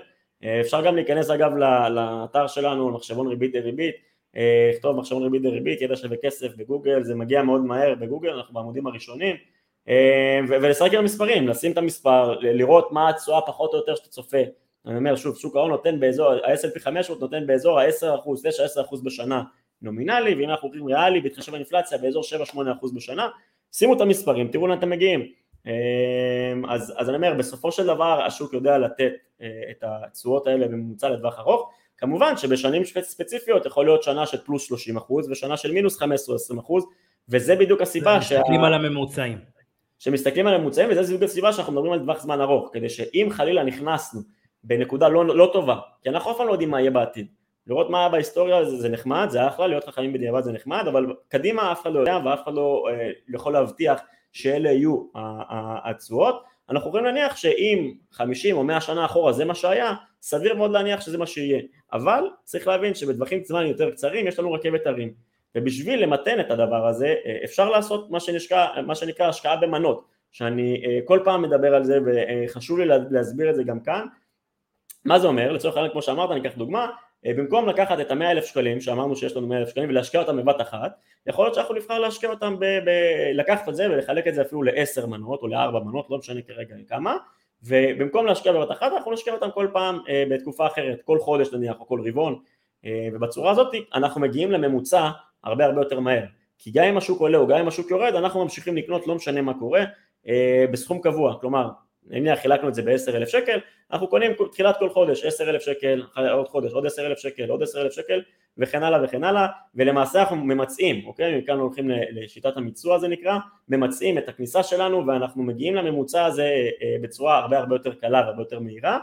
אפשר גם להיכנס אגב לאתר שלנו, מחשבון ריבית דריבית, לכתוב מחשבון ריבית דריבית, ידע שווה כסף בגוגל, זה מגיע מאוד מהר בגוגל, אנחנו בעמודים הראשונים, ולשחק עם המספרים, לשים את המספר, לראות מה התשואה פחות או יותר שאתה צופה, אני אומר שוב, שוק ההון נותן באזור, ה-S&P 500 נותן באזור ה-10%, 9-10% בשנה נומינלי, ואם אנחנו הולכים ריאלי, בהתחשב באינפלציה, באזור 7-8% בשנה, שימו את המספרים, תראו לאן אתם מגיעים. אז, אז אני אומר, בסופו של דבר השוק יודע לתת את התשואות האלה בממוצע לטווח ארוך, כמובן שבשנים ספציפיות יכול להיות שנה של פלוס 30 אחוז ושנה של מינוס 15 20 אחוז וזה בדיוק הסיבה שה... על הממוצעים שמסתכלים על הממוצעים וזה בדיוק הסיבה שאנחנו מדברים על טווח זמן ארוך כדי שאם חלילה נכנסנו בנקודה לא, לא טובה כי אנחנו אף פעם לא יודעים מה יהיה בעתיד. לראות מה היה בהיסטוריה זה, זה נחמד, זה אחלה, להיות חכמים בדיעבד זה נחמד, אבל קדימה אף אחד לא יודע ואף אחד לא אה, יכול להבטיח שאלה יהיו התשואות, אנחנו יכולים להניח שאם 50 או 100 שנה אחורה זה מה שהיה, סביר מאוד להניח שזה מה שיהיה, אבל צריך להבין שבטווחים זמן יותר קצרים יש לנו רכבת הרים, ובשביל למתן את הדבר הזה אה, אפשר לעשות מה, שנשקע, מה שנקרא השקעה במנות, שאני אה, כל פעם מדבר על זה וחשוב לי להסביר את זה גם כאן, מה זה אומר? לצורך העניין כמו שאמרת, אני אקח דוגמה, אה, במקום לקחת את המאה אלף שקלים, שאמרנו שיש לנו מאה אלף שקלים, ולהשקיע אותם בבת אחת, יכול להיות שאנחנו נבחר להשקיע אותם, ב- ב- לקחת את זה ולחלק את זה אפילו לעשר מנות או לארבע מנות, לא משנה כרגע כמה, ובמקום להשקיע בבת אחת אנחנו נשקיע אותם כל פעם בתקופה אחרת, כל חודש נניח או כל רבעון, ובצורה הזאת אנחנו מגיעים לממוצע הרבה הרבה יותר מהר, כי גם אם השוק עולה או גם אם השוק יורד, אנחנו ממשיכים לקנות לא משנה מה קורה, בסכום קבוע, כלומר נניח חילקנו את זה ב-10,000 שקל, אנחנו קונים תחילת כל חודש 10,000 שקל, עוד חודש עוד 10,000 שקל, עוד 10,000 שקל וכן הלאה וכן הלאה, ולמעשה אנחנו ממצעים, אוקיי, מכאן הולכים לשיטת המיצוע זה נקרא, ממצעים את הכניסה שלנו ואנחנו מגיעים לממוצע הזה אה, בצורה הרבה הרבה יותר קלה והרבה יותר מהירה,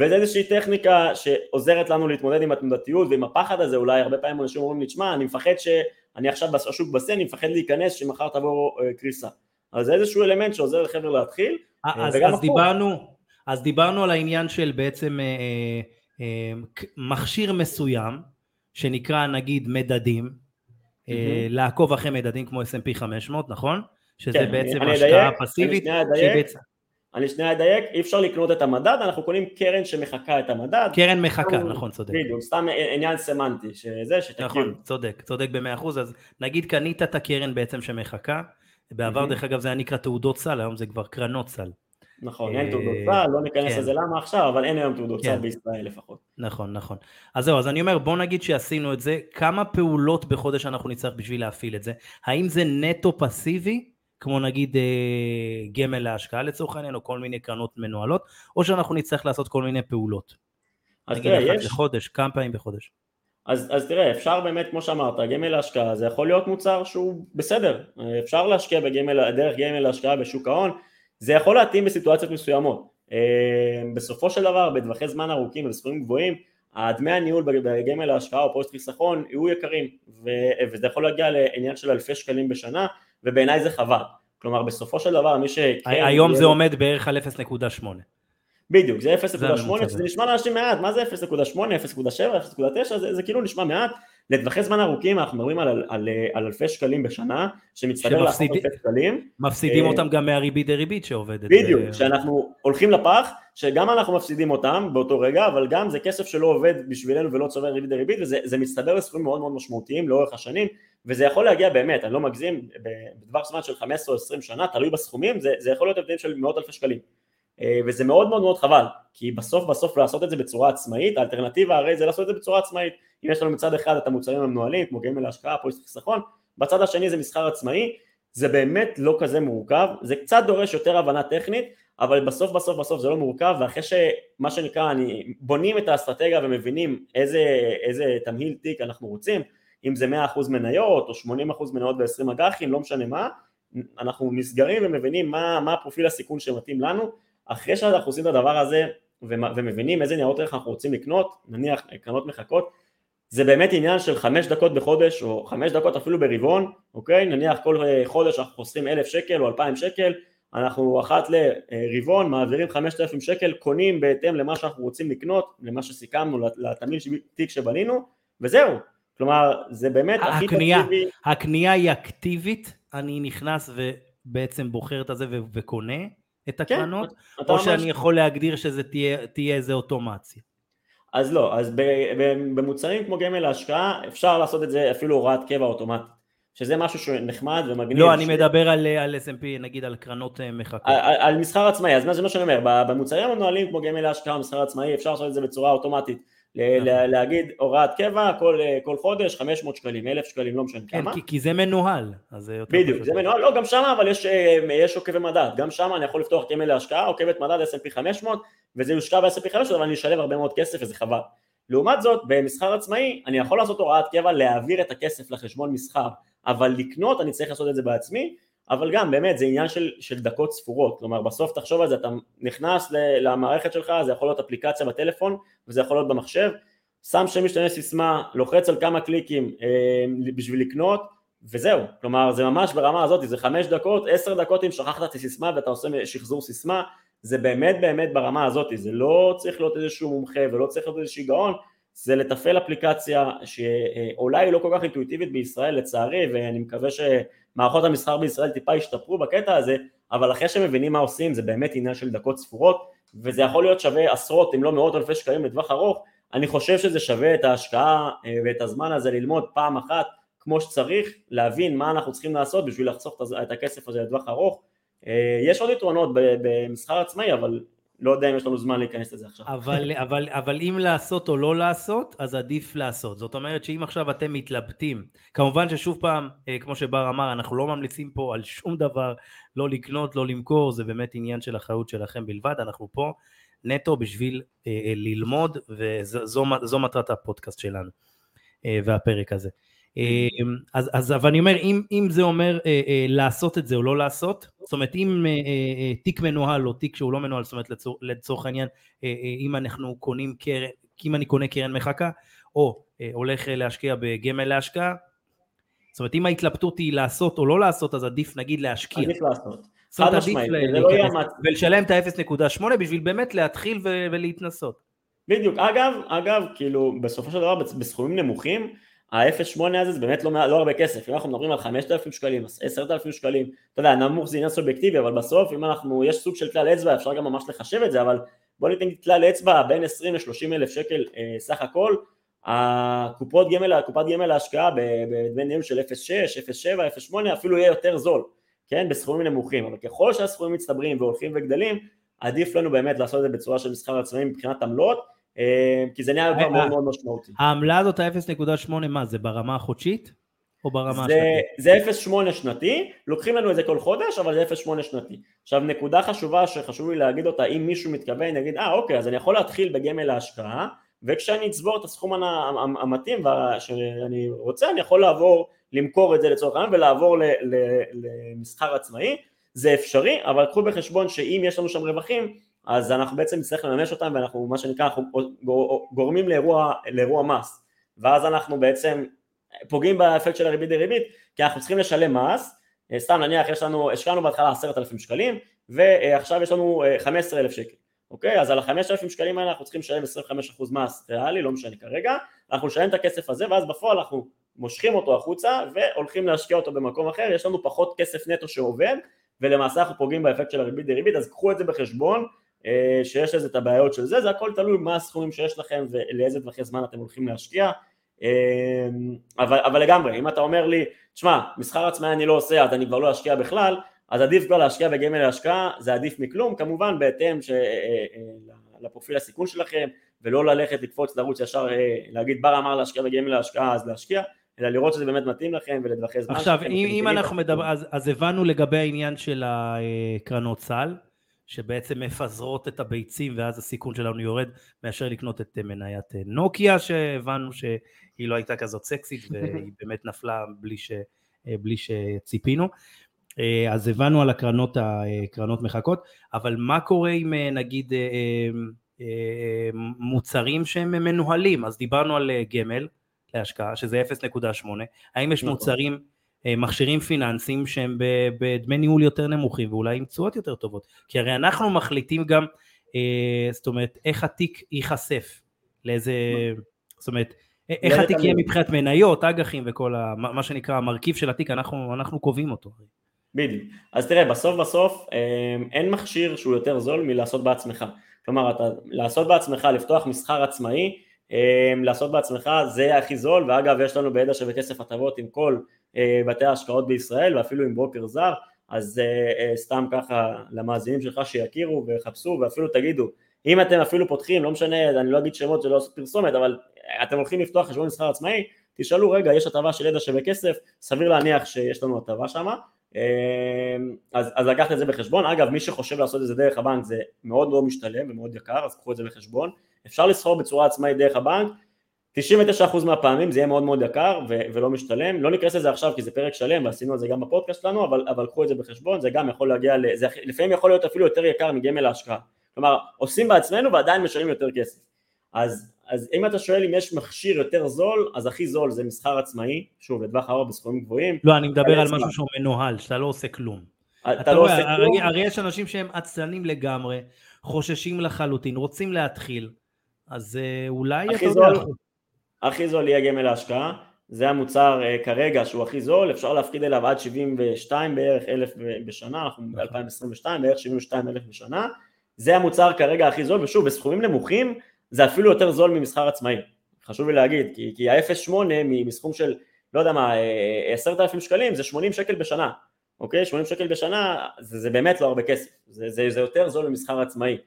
אה, וזה איזושהי טכניקה שעוזרת לנו להתמודד עם התנודתיות ועם הפחד הזה, אולי הרבה פעמים אנשים אומרים לי, תשמע, אני מפחד שאני עכשיו בשוק בסן, אני מפחד להיכנס שמחר תבוא אה, קריסה. אז זה איזשהו אלמנט שעוזר לחבר'ה להתחיל. אז, אז, דיברנו, אז דיברנו על העניין של בעצם אה, אה, מכשיר מסוים, שנקרא נגיד מדדים, mm-hmm. אה, לעקוב אחרי מדדים כמו S&P 500, נכון? שזה כן, בעצם השקעה פסיבית. אני שנייה אדייק, אני שנייה אדייק, אי אפשר לקנות את המדד, אנחנו קונים קרן שמחקה את המדד. קרן מחקה, נכון, צודק. בדיוק, סתם עניין סמנטי, שזה, שתכירו. נכון, צודק, צודק במאה אחוז, אז נגיד קנית את הקרן בעצם שמחקה, בעבר דרך אגב זה היה נקרא תעודות סל, היום זה כבר קרנות סל. נכון, אין תעודות אה, סל, לא ניכנס כן. לזה למה עכשיו, אבל אין היום תעודות סל כן. בישראל לפחות. נכון, נכון. אז זהו, אז אני אומר, בוא נגיד שעשינו את זה, כמה פעולות בחודש אנחנו נצטרך בשביל להפעיל את זה? האם זה נטו פסיבי, כמו נגיד אה, גמל להשקעה לצורך העניין, או כל מיני קרנות מנוהלות, או שאנחנו נצטרך לעשות כל מיני פעולות? אז תראה, יש... נגיד אחת לחודש, כמה פעמים בחודש? אז, אז תראה, אפשר באמת, כמו שאמרת, גמל להשקעה זה יכול להיות מוצר שהוא בסדר, אפשר להשקיע בגמל, דרך גמל להשקעה בשוק ההון, זה יכול להתאים בסיטואציות מסוימות. אה, בסופו של דבר, בטווחי זמן ארוכים ובסכומים גבוהים, הדמי הניהול בגמל להשקעה או פוסט חיסכון יהיו יקרים, וזה יכול להגיע לעניין של אלפי שקלים בשנה, ובעיניי זה חבל. כלומר, בסופו של דבר, מי ש... היום זה עומד בערך על 0.8. בדיוק, זה 0.8, זה נשמע לאנשים מעט, מה זה 0.8, 0.7, 0.9, זה, זה כאילו נשמע מעט, לטווחי זמן ארוכים אנחנו מדברים על, על, על, על אלפי שקלים בשנה, שמצטבר לעשות אלפי שקלים. מפסידים אה, אותם גם מהריבית דריבית שעובדת. בדיוק, שאנחנו הולכים לפח, שגם אנחנו מפסידים אותם באותו רגע, אבל גם זה כסף שלא עובד בשבילנו ולא צובר ריבית דריבית, וזה מצטבר לסכומים מאוד מאוד משמעותיים לאורך השנים, וזה יכול להגיע באמת, אני לא מגזים, בטווח זמן של 15 או 20 שנה, תלוי בסכומים, זה, זה יכול להיות הבדלים של מאות אלפי שקלים. אה, וזה מאוד מאוד מאוד חבל, כי בסוף בסוף לעשות את זה בצורה עצמאית, האלטרנטיבה הרי זה לעשות את זה בצורה עצמאית, אם יש לנו מצד אחד את המוצרים המנוהלים, כמו גמל להשקעה, פוליסט חיסכון, בצד השני זה מסחר עצמאי, זה באמת לא כזה מורכב, זה קצת דורש יותר הבנה טכנית, אבל בסוף בסוף בסוף זה לא מורכב, ואחרי שמה שנקרא, אני, בונים את האסטרטגיה ומבינים איזה, איזה תמהיל תיק אנחנו רוצים, אם זה 100% מניות או 80% מניות ו-20 אג"חים, לא משנה מה, אנחנו נסגרים ומבינים מה, מה הפרופיל הסיכון שמתאים לנו, אחרי שאנחנו עושים את הדבר הזה ומבינים איזה ניירות ערך אנחנו רוצים לקנות, נניח קרנות מחכות, זה באמת עניין של חמש דקות בחודש או חמש דקות אפילו ברבעון, אוקיי? נניח כל חודש אנחנו חוסכים אלף שקל או אלפיים שקל, אנחנו אחת לרבעון מעבירים חמשת אלפים שקל, קונים בהתאם למה שאנחנו רוצים לקנות, למה שסיכמנו, לתמיל תיק שבנינו, וזהו. כלומר, זה באמת הכי פסיבי. הקנייה היא אקטיבית, אני נכנס ובעצם בוחר את הזה וקונה את כן, הקרנות, כן, או שאני ממש... יכול להגדיר שזה תהיה, תהיה איזה אוטומציה? אז לא, אז במוצרים כמו גמל להשקעה אפשר לעשות את זה אפילו הוראת קבע אוטומטית. שזה משהו שנחמד ומגניב. לא, אני ש... מדבר על, על S&P, נגיד על קרנות אה, מחכות. על, על מסחר עצמאי, אז זה מה שאני אומר, במוצרים המנוהלים כמו גמל להשקעה מסחר עצמאי, אפשר לעשות את זה בצורה אוטומטית. נכון. להגיד הוראת קבע כל, כל חודש 500 שקלים, 1,000 שקלים, לא משנה כן, כמה. כי, כי זה מנוהל. אז זה יותר בדיוק, זה מנוהל, לא, גם שם אבל יש, אה, יש עוקבי מדד, גם שם אני יכול לפתוח גמל להשקעה, עוקבת מדד S&P 500, וזה יושקע ב-S&P 500, אבל אני אשלם הרבה מאוד כסף וזה חבל. לעומת זאת, במסחר עצמאי, אני יכול לעשות הוראת קבע להעביר את הכסף לחשבון מסחר, אבל לקנות אני צריך לעשות את זה בעצמי, אבל גם באמת זה עניין של, של דקות ספורות, כלומר בסוף תחשוב על זה, אתה נכנס למערכת שלך, זה יכול להיות אפליקציה בטלפון וזה יכול להיות במחשב, שם שם משתנה סיסמה, לוחץ על כמה קליקים אה, בשביל לקנות וזהו, כלומר זה ממש ברמה הזאת, זה חמש דקות, עשר דקות אם שכחת את הסיסמה ואתה עושה שחזור סיסמה, זה באמת באמת ברמה הזאת, זה לא צריך להיות איזשהו מומחה ולא צריך להיות איזשהו גאון, זה לתפעל אפליקציה שאולי היא לא כל כך אינטואיטיבית בישראל לצערי ואני מקווה שמערכות המסחר בישראל טיפה ישתפרו בקטע הזה אבל אחרי שמבינים מה עושים זה באמת עניין של דקות ספורות וזה יכול להיות שווה עשרות אם לא מאות אלפי שקלים לטווח ארוך. אני חושב שזה שווה את ההשקעה אה, ואת הזמן הזה ללמוד פעם אחת כמו שצריך להבין מה אנחנו צריכים לעשות בשביל לחסוך את הכסף הזה לטווח ארוך. אה, יש עוד יתרונות במסחר עצמאי אבל לא יודע אם יש לנו זמן להיכנס לזה עכשיו. אבל, אבל, אבל אם לעשות או לא לעשות, אז עדיף לעשות. זאת אומרת שאם עכשיו אתם מתלבטים, כמובן ששוב פעם, אה, כמו שבר אמר, אנחנו לא ממליצים פה על שום דבר, לא לקנות, לא למכור, זה באמת עניין של אחריות שלכם בלבד, אנחנו פה נטו בשביל אה, אה ללמוד, וזו מטרת הפודקאסט שלנו, אה, והפרק הזה. אמ, אז, אז אבל אני אומר, אם, אם זה אומר אה, אה, לעשות את זה או לא לעשות, זאת אומרת אם אה, אה, תיק מנוהל או תיק שהוא לא מנוהל, זאת אומרת לצור, לצורך העניין, אה, אה, אם אנחנו קונים קרן, אם אני קונה קרן מחקה, או אה, הולך להשקיע בגמל להשקעה, זאת אומרת אם ההתלבטות היא לעשות או לא לעשות, אז עדיף נגיד להשקיע. עדיף לעשות. זאת אומרת עדיף לא ולשלם את ה-0.8 בשביל באמת להתחיל ולהתנסות. בדיוק, אגב, אגב, כאילו בסופו של דבר בסכומים נמוכים, ה-0.8 הזה זה באמת לא, לא הרבה כסף, אם אנחנו מדברים על 5,000 שקלים, 10,000 שקלים, אתה יודע, נמוך זה עניין סובייקטיבי, אבל בסוף אם אנחנו, יש סוג של כלל אצבע, אפשר גם ממש לחשב את זה, אבל בוא ניתן כלל אצבע בין 20 ל-30 אלף שקל אה, סך הכל, הקופות גמל, הקופת גמל להשקעה בדמי ניהול של 0.6, 0.7, 0.8 אפילו יהיה יותר זול, כן, בסכומים נמוכים, אבל ככל שהסכומים מצטברים והולכים וגדלים, עדיף לנו באמת לעשות את זה בצורה של מסחר עצמאי מבחינת עמלות, כי זה נהיה כבר מאוד מאוד משמעותי. העמלה הזאת ה-0.8 מה זה ברמה החודשית? או ברמה השנתית? זה 0.8 שנתי, לוקחים לנו את זה כל חודש, אבל זה 0.8 שנתי. עכשיו נקודה חשובה שחשוב לי להגיד אותה, אם מישהו מתכוון, יגיד, אה אוקיי, אז אני יכול להתחיל בגמל להשקעה, וכשאני אצבור את הסכום המתאים שאני רוצה, אני יכול לעבור, למכור את זה לצורך העניין ולעבור למסחר עצמאי, זה אפשרי, אבל קחו בחשבון שאם יש לנו שם רווחים, אז אנחנו בעצם נצטרך לממש אותם ואנחנו מה שנקרא אנחנו גורמים לאירוע, לאירוע מס. ואז אנחנו בעצם פוגעים באפקט של הריבית דריבית כי אנחנו צריכים לשלם מס. סתם נניח יש לנו, השקענו בהתחלה עשרת אלפים שקלים ועכשיו יש לנו אה, חמש עשרה אלף שקל אוקיי? אז על החמש אלפים שקלים האלה אנחנו צריכים לשלם 25% מס ריאלי, לא משנה כרגע, אנחנו נשלם את הכסף הזה ואז בפועל אנחנו מושכים אותו החוצה והולכים להשקיע אותו במקום אחר, יש לנו פחות כסף נטו שעובד ולמעשה אנחנו פוגעים באפקט של הריבית דריבית, אז קחו את זה בחשבון. אה, שיש לזה את הבעיות של זה, זה הכל תלוי מה הסכומים שיש לכם ולאיזה טווחי זמן אתם הולכים להשקיע. אה, אבל, אבל לגמרי, אם אתה אומר לי, תשמע, מסחר עצמאי אני לא עושה אז אני כבר לא אשקיע בכלל, אז עדיף כבר להשקיע בגמל להשקעה, זה עדיף מכלום, כמובן בהתאם ש... אה, לפרופיל הסיכון שלכם ולא ללכת לקפוץ לרוץ ישר להגיד בר אמר להשקיע בגמל להשקעה אז להשקיע אלא לראות שזה באמת מתאים לכם ולטווחי זמן עכשיו אם, אם אנחנו מדברים אז, אז הבנו לגבי העניין של הקרנות סל שבעצם מפזרות את הביצים ואז הסיכון שלנו יורד מאשר לקנות את מניית נוקיה שהבנו שהיא לא הייתה כזאת סקסית והיא באמת נפלה בלי, ש, בלי שציפינו. אז הבנו על הקרנות, הקרנות מחכות אבל מה קורה עם נגיד מוצרים שהם מנוהלים? אז דיברנו על גמל להשקעה שזה 0.8 האם יש נכון. מוצרים אה, מכשירים פיננסיים שהם בדמי ניהול יותר נמוכים ואולי עם תשואות יותר טובות כי הרי אנחנו מחליטים גם אה, זאת אומרת איך התיק ייחשף לאיזה זאת אומרת איך התיק יהיה מבחינת מניות, אג"חים וכל ה, מה שנקרא המרכיב של התיק אנחנו, אנחנו קובעים אותו. בדיוק. אז תראה בסוף בסוף אה, אין מכשיר שהוא יותר זול מלעשות בעצמך. כלומר אתה לעשות בעצמך, לפתוח מסחר עצמאי, לעשות בעצמך זה הכי זול ואגב יש לנו בידע שווה כסף הטבות עם כל אה, בתי ההשקעות בישראל ואפילו עם ברוקר זר אז אה, אה, סתם ככה למאזינים שלך שיכירו ויחפשו ואפילו תגידו אם אתם אפילו פותחים לא משנה אני לא אגיד שמות שלא לעשות פרסומת אבל אתם הולכים לפתוח חשבון מסחר עצמאי תשאלו רגע יש הטבה של ידע שווה כסף סביר להניח שיש לנו הטבה שמה? אז, אז לקחת את זה בחשבון. אגב מי שחושב לעשות את זה דרך הבנק זה מאוד לא משתלם ומאוד יקר אז קחו את זה בחשבון. אפשר לסחור בצורה עצמאית דרך הבנק 99% מהפעמים זה יהיה מאוד מאוד יקר ו- ולא משתלם, לא ניכנס לזה עכשיו כי זה פרק שלם ועשינו את זה גם בפודקאסט שלנו, אבל, אבל קחו את זה בחשבון, זה גם יכול להגיע, זה לפעמים יכול להיות אפילו יותר יקר מגמל ההשקעה, כלומר עושים בעצמנו ועדיין משלמים יותר כסף, אז, אז אם אתה שואל אם יש מכשיר יותר זול, אז הכי זול זה מסחר עצמאי, שוב לטווח ארוך בסכומים גבוהים. לא, אני מדבר על משהו שהוא מנוהל, שאתה לא עושה כלום. אתה, אתה לא רואה, עושה הרי, כלום? הרי יש אנשים שהם עצלנים לגמרי, חוששים לחלוטין, רוצים להתחיל, אז אה, אולי אתה יודע... הכי זול יהיה גמל להשקעה, זה המוצר uh, כרגע שהוא הכי זול, אפשר להפקיד אליו עד 72 בערך אלף בשנה, אנחנו ב-2022 בערך 72 אלף בשנה, זה המוצר כרגע הכי זול, ושוב בסכומים נמוכים זה אפילו יותר זול ממסחר עצמאי, חשוב לי להגיד, כי, כי ה-0.8 מסכום של לא יודע מה, 10,000 אה, שקלים זה 80 שקל בשנה, אוקיי? 80 שקל בשנה זה, זה באמת לא הרבה כסף, זה, זה, זה יותר זול ממסחר עצמאי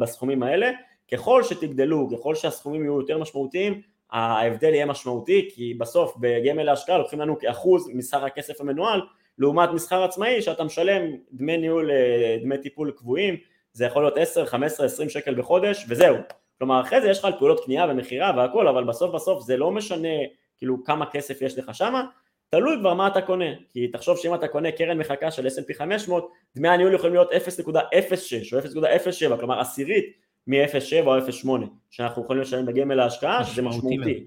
בסכומים האלה, ככל שתגדלו, ככל שהסכומים יהיו יותר משמעותיים, ההבדל יהיה משמעותי כי בסוף בגמל להשקעה לוקחים לנו כאחוז מסך הכסף המנוהל לעומת מסחר עצמאי שאתה משלם דמי ניהול, אה, דמי טיפול קבועים זה יכול להיות 10, 15, 20 שקל בחודש וזהו. כלומר אחרי זה יש לך על פעולות קנייה ומכירה והכל אבל בסוף בסוף זה לא משנה כאילו כמה כסף יש לך שמה תלוי כבר מה אתה קונה. כי תחשוב שאם אתה קונה קרן מחכה של S&P 500 דמי הניהול יכולים להיות 0.06 או 0.07 כלומר עשירית מ-0.7 או 0.8 שאנחנו יכולים לשלם בגמל להשקעה שזה משמעותי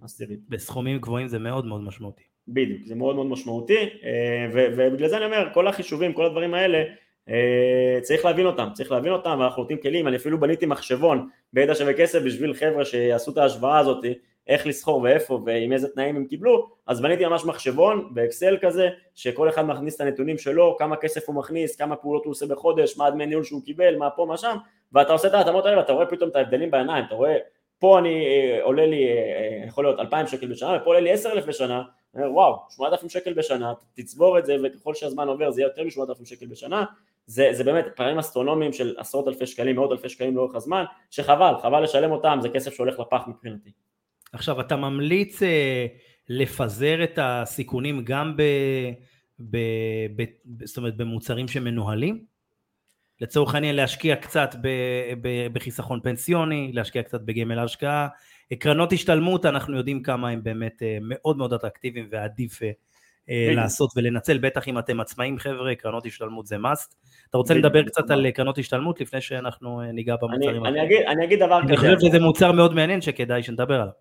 בסכומים גבוהים זה מאוד מאוד משמעותי. בדיוק זה מאוד מאוד משמעותי אה, ובגלל זה אני אומר כל החישובים כל הדברים האלה אה, צריך להבין אותם צריך להבין אותם ואנחנו נותנים כלים. אני אפילו בניתי מחשבון בידע שווה כסף בשביל חבר'ה שיעשו את ההשוואה הזאת איך לסחור ואיפה ועם איזה תנאים הם קיבלו. אז בניתי ממש מחשבון באקסל כזה שכל אחד מכניס את הנתונים שלו כמה כסף הוא מכניס כמה פעולות הוא עושה בחודש מה הדמי ניהול שהוא קיבל מה פה מה שם ואתה עושה את ההתאמות האלה ואתה רואה פתאום את ההבדלים בעיניים, אתה רואה פה אני אה, עולה לי, אה, יכול להיות 2,000 שקל בשנה ופה עולה לי 10,000 בשנה, וואו, 8,000 שקל בשנה, תצבור את זה וככל שהזמן עובר זה יהיה יותר מ-8,000 שקל בשנה, זה, זה באמת פערים אסטרונומיים של עשרות אלפי שקלים, מאות אלפי שקלים לאורך הזמן, שחבל, חבל לשלם אותם, זה כסף שהולך לפח מבחינתי. עכשיו אתה ממליץ אה, לפזר את הסיכונים גם ב, ב, ב, זאת אומרת במוצרים שמנוהלים? לצורך העניין להשקיע קצת בחיסכון פנסיוני, להשקיע קצת בגמל ההשקעה, קרנות השתלמות אנחנו יודעים כמה הם באמת אה, מאוד מאוד אטרקטיביים ועדיף אה, לעשות ולנצל, בטח אם אתם עצמאים חבר'ה, קרנות השתלמות זה must. אתה רוצה לדבר קצת על קרנות השתלמות לפני שאנחנו אה, ניגע במוצרים אני, אני, אני אגיד דבר כזה. אני חושב שזה מוצר מאוד מעניין שכדאי שנדבר עליו.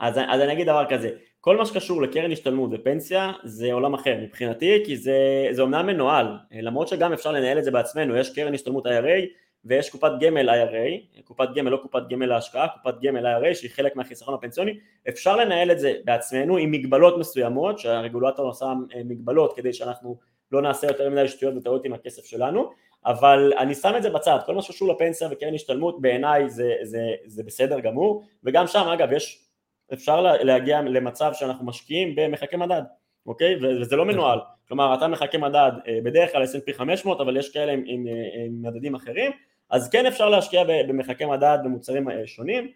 אז, אז אני אגיד דבר כזה, כל מה שקשור לקרן השתלמות ופנסיה זה עולם אחר מבחינתי כי זה, זה אומנם מנוהל למרות שגם אפשר לנהל את זה בעצמנו יש קרן השתלמות IRA ויש קופת גמל IRA קופת גמל לא קופת גמל להשקעה קופת גמל IRA שהיא חלק מהחיסכון הפנסיוני אפשר לנהל את זה בעצמנו עם מגבלות מסוימות שהרגולטור עושה אה, מגבלות כדי שאנחנו לא נעשה יותר מדי שטויות וטעות עם הכסף שלנו אבל אני שם את זה בצד, כל מה שקשור לפנסיה וקרן השתלמות בעיניי זה, זה, זה בסדר גמור וגם שם אגב יש אפשר להגיע למצב שאנחנו משקיעים במחקי מדד, אוקיי? וזה לא מנוהל, כלומר אתה מחכה מדד אה, בדרך כלל S&P 500 אבל יש כאלה עם, עם, עם מדדים אחרים, אז כן אפשר להשקיע במחקי מדד במוצרים אה, שונים,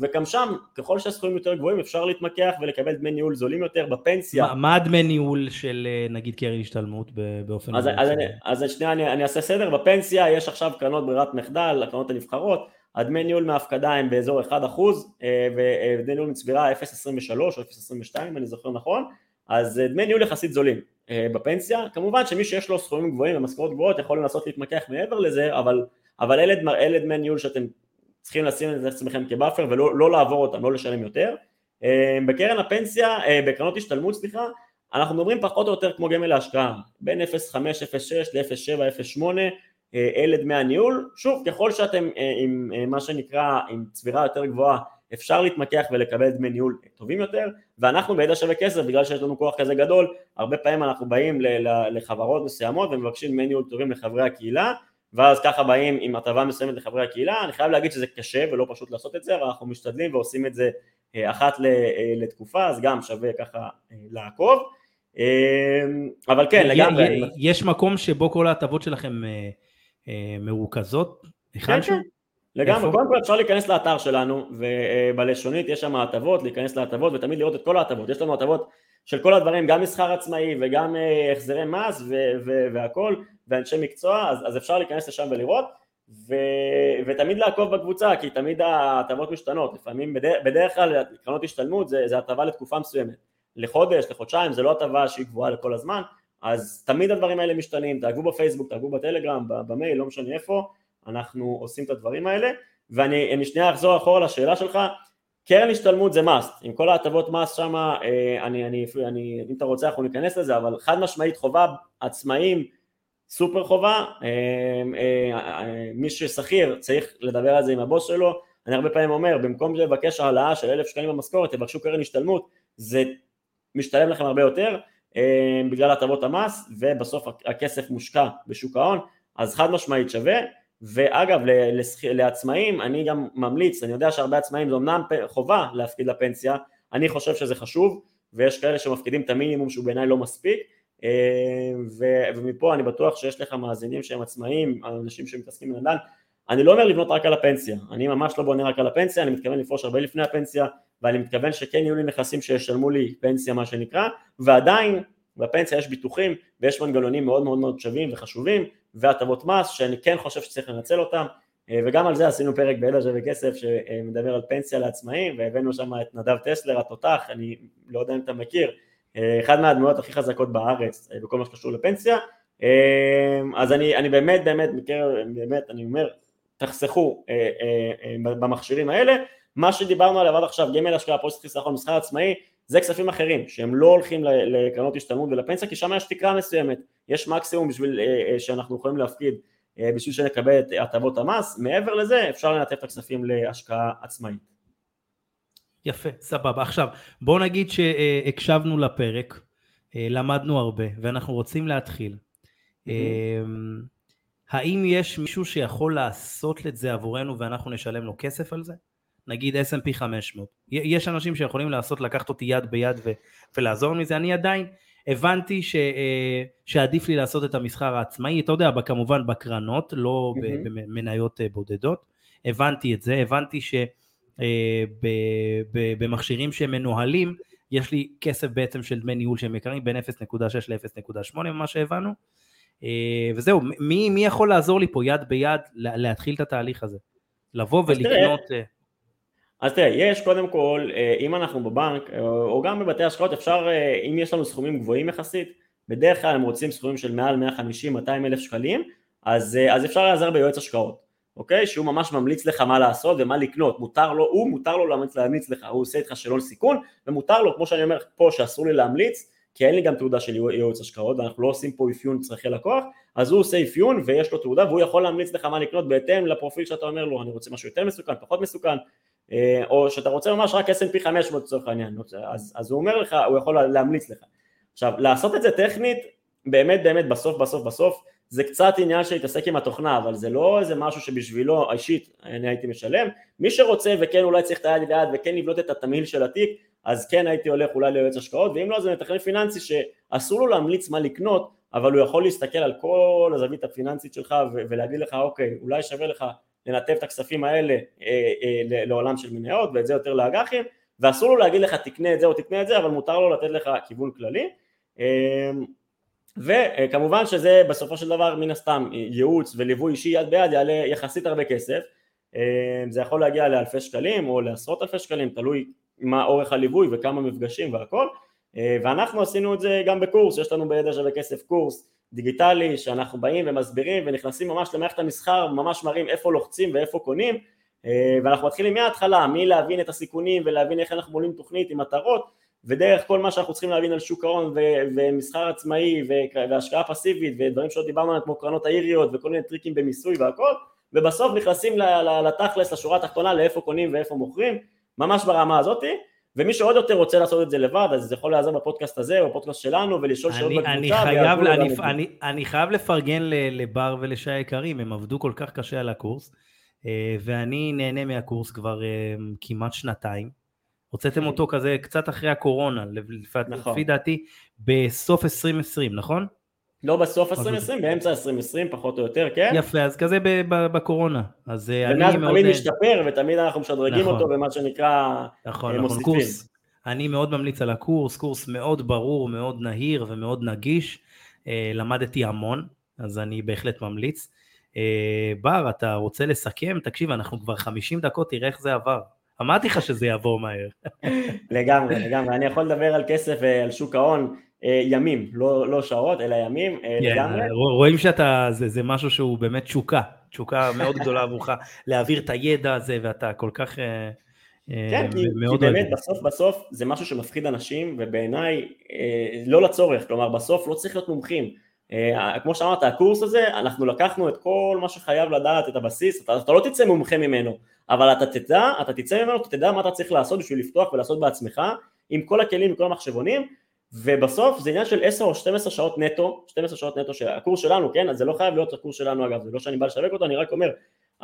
וגם שם, ככל שהסכומים יותר גבוהים אפשר להתמקח ולקבל דמי ניהול זולים יותר בפנסיה. מה, מה הדמי ניהול של נגיד קרן השתלמות באופן... אז, אז, אני, אז שנייה אני, אני אעשה סדר, בפנסיה יש עכשיו קרנות ברירת מחדל, הקרנות הנבחרות, הדמי ניהול מהפקדה הם באזור 1% ודמי ניהול מצבירה 0.23 או 0.22 אם אני זוכר נכון, אז דמי ניהול יחסית זולים בפנסיה, כמובן שמי שיש לו סכומים גבוהים ומשכורות גבוהות יכול לנסות להתמקח מעבר לזה, אבל, אבל אלה, אלה דמי ניהול שאתם צריכים לשים את עצמכם כבאפר ולא לא לעבור אותם, לא לשלם יותר. בקרן הפנסיה, בקרנות השתלמות סליחה, אנחנו מדברים פחות או יותר כמו גמל להשקעה, בין 0.5, 0.6 ל-0.7, 0.8 אלה דמי הניהול, שוב ככל שאתם עם מה שנקרא עם צבירה יותר גבוהה אפשר להתמקח ולקבל דמי ניהול טובים יותר ואנחנו בידע שווה כסף בגלל שיש לנו כוח כזה גדול הרבה פעמים אנחנו באים לחברות מסוימות ומבקשים דמי ניהול טובים לחברי הקהילה ואז ככה באים עם הטבה מסוימת לחברי הקהילה אני חייב להגיד שזה קשה ולא פשוט לעשות את זה אבל אנחנו משתדלים ועושים את זה אחת לתקופה אז גם שווה ככה לעקוב. אבל כן לגמרי. יש מקום שבו כל ההטבות שלכם מרוכזות? כן, כן, לגמרי, קודם כל אפשר להיכנס לאתר שלנו ובלשונית יש שם הטבות, להיכנס להטבות ותמיד לראות את כל ההטבות, יש לנו הטבות של כל הדברים, גם מסחר עצמאי וגם החזרי מס והכל ואנשי מקצוע, אז, אז אפשר להיכנס לשם ולראות. ו, ותמיד לעקוב בקבוצה כי תמיד ההטבות משתנות, לפעמים בדרך, בדרך כלל קרנות השתלמות זה, זה הטבה לתקופה מסוימת, לחודש, לחודשיים, זה לא הטבה שהיא גבוהה לכל הזמן אז תמיד הדברים האלה משתנים, תעקבו בפייסבוק, תעקבו בטלגרם, במייל, לא משנה איפה, אנחנו עושים את הדברים האלה, ואני שנייה אחזור אחורה לשאלה שלך, קרן השתלמות זה must, עם כל ההטבות מס שם, אה, אני, אני, אני, אם אתה רוצה אנחנו ניכנס לזה, אבל חד משמעית חובה, עצמאים, סופר חובה, אה, אה, מי ששכיר צריך לדבר על זה עם הבוס שלו, אני הרבה פעמים אומר, במקום לבקש העלאה של אלף שקלים במשכורת, תבקשו קרן השתלמות, זה משתלם לכם הרבה יותר, בגלל הטבות המס ובסוף הכסף מושקע בשוק ההון אז חד משמעית שווה. ואגב לעצמאים אני גם ממליץ, אני יודע שהרבה עצמאים זה אמנם חובה להפקיד לפנסיה, אני חושב שזה חשוב ויש כאלה שמפקידים את המינימום שהוא בעיניי לא מספיק אה, ומפה אני בטוח שיש לך מאזינים שהם עצמאים, אנשים שמתעסקים בנדל"ן, אני לא אומר לבנות רק על הפנסיה, אני ממש לא בונה רק על הפנסיה, אני מתכוון לפרוש הרבה לפני הפנסיה ואני מתכוון שכן יהיו לי נכסים שישלמו לי פנסיה מה שנקרא, ועדיין בפנסיה יש ביטוחים ויש מנגנונים מאוד מאוד מאוד שווים וחשובים והטבות מס שאני כן חושב שצריך לנצל אותם אה, וגם על זה עשינו פרק בידע שווה כסף שמדבר על פנסיה לעצמאים והבאנו שם את נדב טסלר התותח, אני לא יודע אם אתה מכיר, אה, אחד מהדמויות הכי חזקות בארץ אה, בכל מה שקשור לפנסיה. אז אני, אני באמת באמת באמת אני אומר תחסכו במכשירים האלה מה שדיברנו עליו עד עכשיו, גמל השקעה, פוסט חיסכון, מסחר עצמאי, זה כספים אחרים שהם לא הולכים לקרנות השתלמות ולפנסיה כי שם יש תקרה מסוימת, יש מקסימום בשביל אה, אה, שאנחנו יכולים להפקיד אה, בשביל שנקבל את הטבות המס, מעבר לזה אפשר לנתב את הכספים להשקעה עצמאית. יפה, סבבה. עכשיו בוא נגיד שהקשבנו לפרק, למדנו הרבה ואנחנו רוצים להתחיל. Mm-hmm. האם יש מישהו שיכול לעשות את זה עבורנו ואנחנו נשלם לו כסף על זה? נגיד S&P 500. יש אנשים שיכולים לעשות, לקחת אותי יד ביד ו, ולעזור מזה, אני עדיין הבנתי ש, אה, שעדיף לי לעשות את המסחר העצמאי, אתה יודע, כמובן בקרנות, לא mm-hmm. במניות אה, בודדות, הבנתי את זה, הבנתי שבמכשירים אה, שמנוהלים, יש לי כסף בעצם של דמי ניהול שהם יקרים בין 0.6 ל-0.8 ממה שהבנו, וזהו, מי, מי יכול לעזור לי פה יד ביד להתחיל את התהליך הזה? לבוא ולקנות... אז תראה, יש קודם כל, אה, אם אנחנו בבנק, אה, או גם בבתי השקעות, אפשר, אה, אם יש לנו סכומים גבוהים יחסית, בדרך כלל הם רוצים סכומים של מעל 150-200 אלף שקלים, אז, אז אפשר להיעזר ביועץ השקעות, אוקיי? שהוא ממש ממליץ לך מה לעשות ומה לקנות, מותר לו, הוא מותר לו להמליץ, להמליץ לך, הוא עושה איתך שאלון סיכון, ומותר לו, כמו שאני אומר פה, שאסור לי להמליץ, כי אין לי גם תעודה של יועץ השקעות, ואנחנו לא עושים פה אפיון צרכי לקוח, אז הוא עושה אפיון ויש לו תעודה והוא יכול להמליץ לך מה לקנות בהתאם לפרופיל שאתה אומר לו, אני רוצה משהו יותר מסוכן, פחות מסוכן, או שאתה רוצה ממש רק S&P 500 לצורך העניין, אז, אז הוא אומר לך, הוא יכול להמליץ לך. עכשיו, לעשות את זה טכנית, באמת באמת בסוף בסוף בסוף, זה קצת עניין של להתעסק עם התוכנה, אבל זה לא איזה משהו שבשבילו אישית אני הייתי משלם. מי שרוצה וכן אולי צריך את היד ליד וכן לבלוט את התמהיל של התיק, אז כן הייתי הולך אולי ליועץ השקעות, ואם לא זה מתכנן פיננסי שאסור לו להמליץ מה לקנות, אבל הוא יכול להסתכל על כל הזווית הפיננסית שלך ולהגיד לך אוקיי, אולי שווה לך לנתב את הכספים האלה לעולם של מניות ואת זה יותר לאג"חים ואסור לו להגיד לך תקנה את זה או תקנה את זה אבל מותר לו לתת לך כיוון כללי. וכמובן שזה בסופו של דבר מן הסתם ייעוץ וליווי אישי יד ביד יעלה יחסית הרבה כסף. זה יכול להגיע לאלפי שקלים או לעשרות אלפי שקלים תלוי מה אורך הליווי וכמה מפגשים והכל. ואנחנו עשינו את זה גם בקורס, יש לנו בידע שווה כסף קורס דיגיטלי שאנחנו באים ומסבירים ונכנסים ממש למערכת המסחר, ממש מראים איפה לוחצים ואיפה קונים ואנחנו מתחילים מההתחלה, מלהבין את הסיכונים ולהבין איך אנחנו בונים תוכנית עם מטרות ודרך כל מה שאנחנו צריכים להבין על שוק ההון ומסחר עצמאי והשקעה פסיבית ודברים שעוד דיברנו עליהם כמו קרנות האיריות וכל מיני טריקים במיסוי והכל ובסוף נכנסים לתכלס, לשורה התחתונה, לאיפה קונים ואיפה מוכרים, ממש ברמה הזאתי ומי שעוד יותר רוצה לעשות את זה לבד אז זה יכול לעזור בפודקאסט הזה או בפודקאסט שלנו ולשאול שאלות בקבוצה אני חייב, אני, אני, אני חייב לפרגן לבר ולשי היקרים, הם עבדו כל כך קשה על הקורס אה, ואני נהנה מהקורס כבר אה, כמעט שנתיים הוצאתם אותו כזה קצת אחרי הקורונה, נכון. לפי דעתי בסוף 2020, נכון? לא בסוף 2020, באמצע 2020 פחות או יותר, כן? יפה, אז כזה בקורונה. אז אה, אני מאוד... ומאז תמיד משתפר ותמיד אנחנו משדרגים נכון. אותו במה שנקרא נכון, נכון, קורס. אני מאוד ממליץ על הקורס, קורס מאוד ברור, מאוד נהיר ומאוד נגיש. למדתי המון, אז אני בהחלט ממליץ. בר, אתה רוצה לסכם? תקשיב, אנחנו כבר 50 דקות, תראה איך זה עבר. אמרתי לך שזה יעבור מהר. לגמרי, לגמרי. אני יכול לדבר על כסף ועל שוק ההון אה, ימים, לא, לא שעות, אלא ימים, yeah, אה, כן, לגמרי. רואים שאתה, זה, זה משהו שהוא באמת תשוקה, תשוקה מאוד גדולה עבורך, להעביר את הידע הזה, ואתה כל כך... אה, כן, כי, כי באמת בסוף בסוף זה משהו שמפחיד אנשים ובעיניי לא לצורך, כלומר בסוף לא צריך להיות מומחים, כמו שאמרת הקורס הזה אנחנו לקחנו את כל מה שחייב לדעת את הבסיס, אתה, אתה לא תצא מומחה ממנו, אבל אתה תדע, אתה תצא ממנו, אתה תדע מה אתה צריך לעשות בשביל לפתוח ולעשות בעצמך עם כל הכלים וכל המחשבונים ובסוף זה עניין של 10 או 12 שעות נטו, 12 שעות נטו של הקורס שלנו, כן? אז זה לא חייב להיות הקורס שלנו אגב, זה לא שאני בא לשווק אותו, אני רק אומר,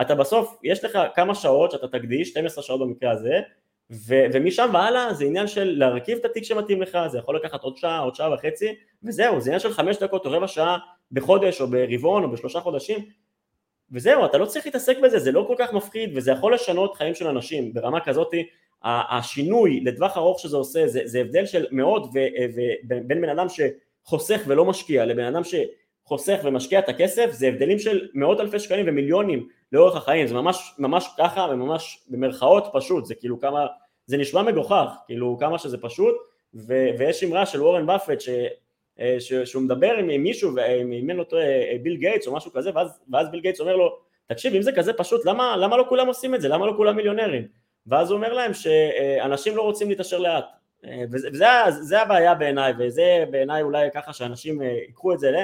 אתה בסוף, יש לך כמה שעות שאתה תקדיש, 12 שעות במקרה הזה, ו- ומשם והלאה זה עניין של להרכיב את התיק שמתאים לך, זה יכול לקחת עוד שעה, עוד שעה וחצי, וזהו, זה עניין של חמש דקות או רבע שעה בחודש או ברבעון או בשלושה חודשים, וזהו, אתה לא צריך להתעסק בזה, זה לא כל כך מפחיד, וזה יכול לשנות חיים של אנשים ברמה כזאתי, השינוי לטווח ארוך שזה עושה, זה, זה הבדל של מאוד בין בן אדם שחוסך ולא משקיע לבן אדם שחוסך ומשקיע את הכסף, זה הבדלים של מאות אלפי שקלים ומיליונים לאורך החיים, זה ממש, ממש ככה וממש במרכאות פשוט, זה כאילו כמה, זה נשמע מגוחך, כאילו כמה שזה פשוט, ו, ויש אמרה של וורן באפט ש... אה, שהוא מדבר עם מישהו ואם אני לא טועה ביל גייטס או משהו כזה ואז, ואז ביל גייטס אומר לו תקשיב אם זה כזה פשוט למה, למה לא כולם עושים את זה? למה לא כולם מיליונרים ואז הוא אומר להם שאנשים לא רוצים להתעשר לאט. וזה, וזה הבעיה בעיניי וזה בעיניי אולי ככה שאנשים ייקחו את זה ל...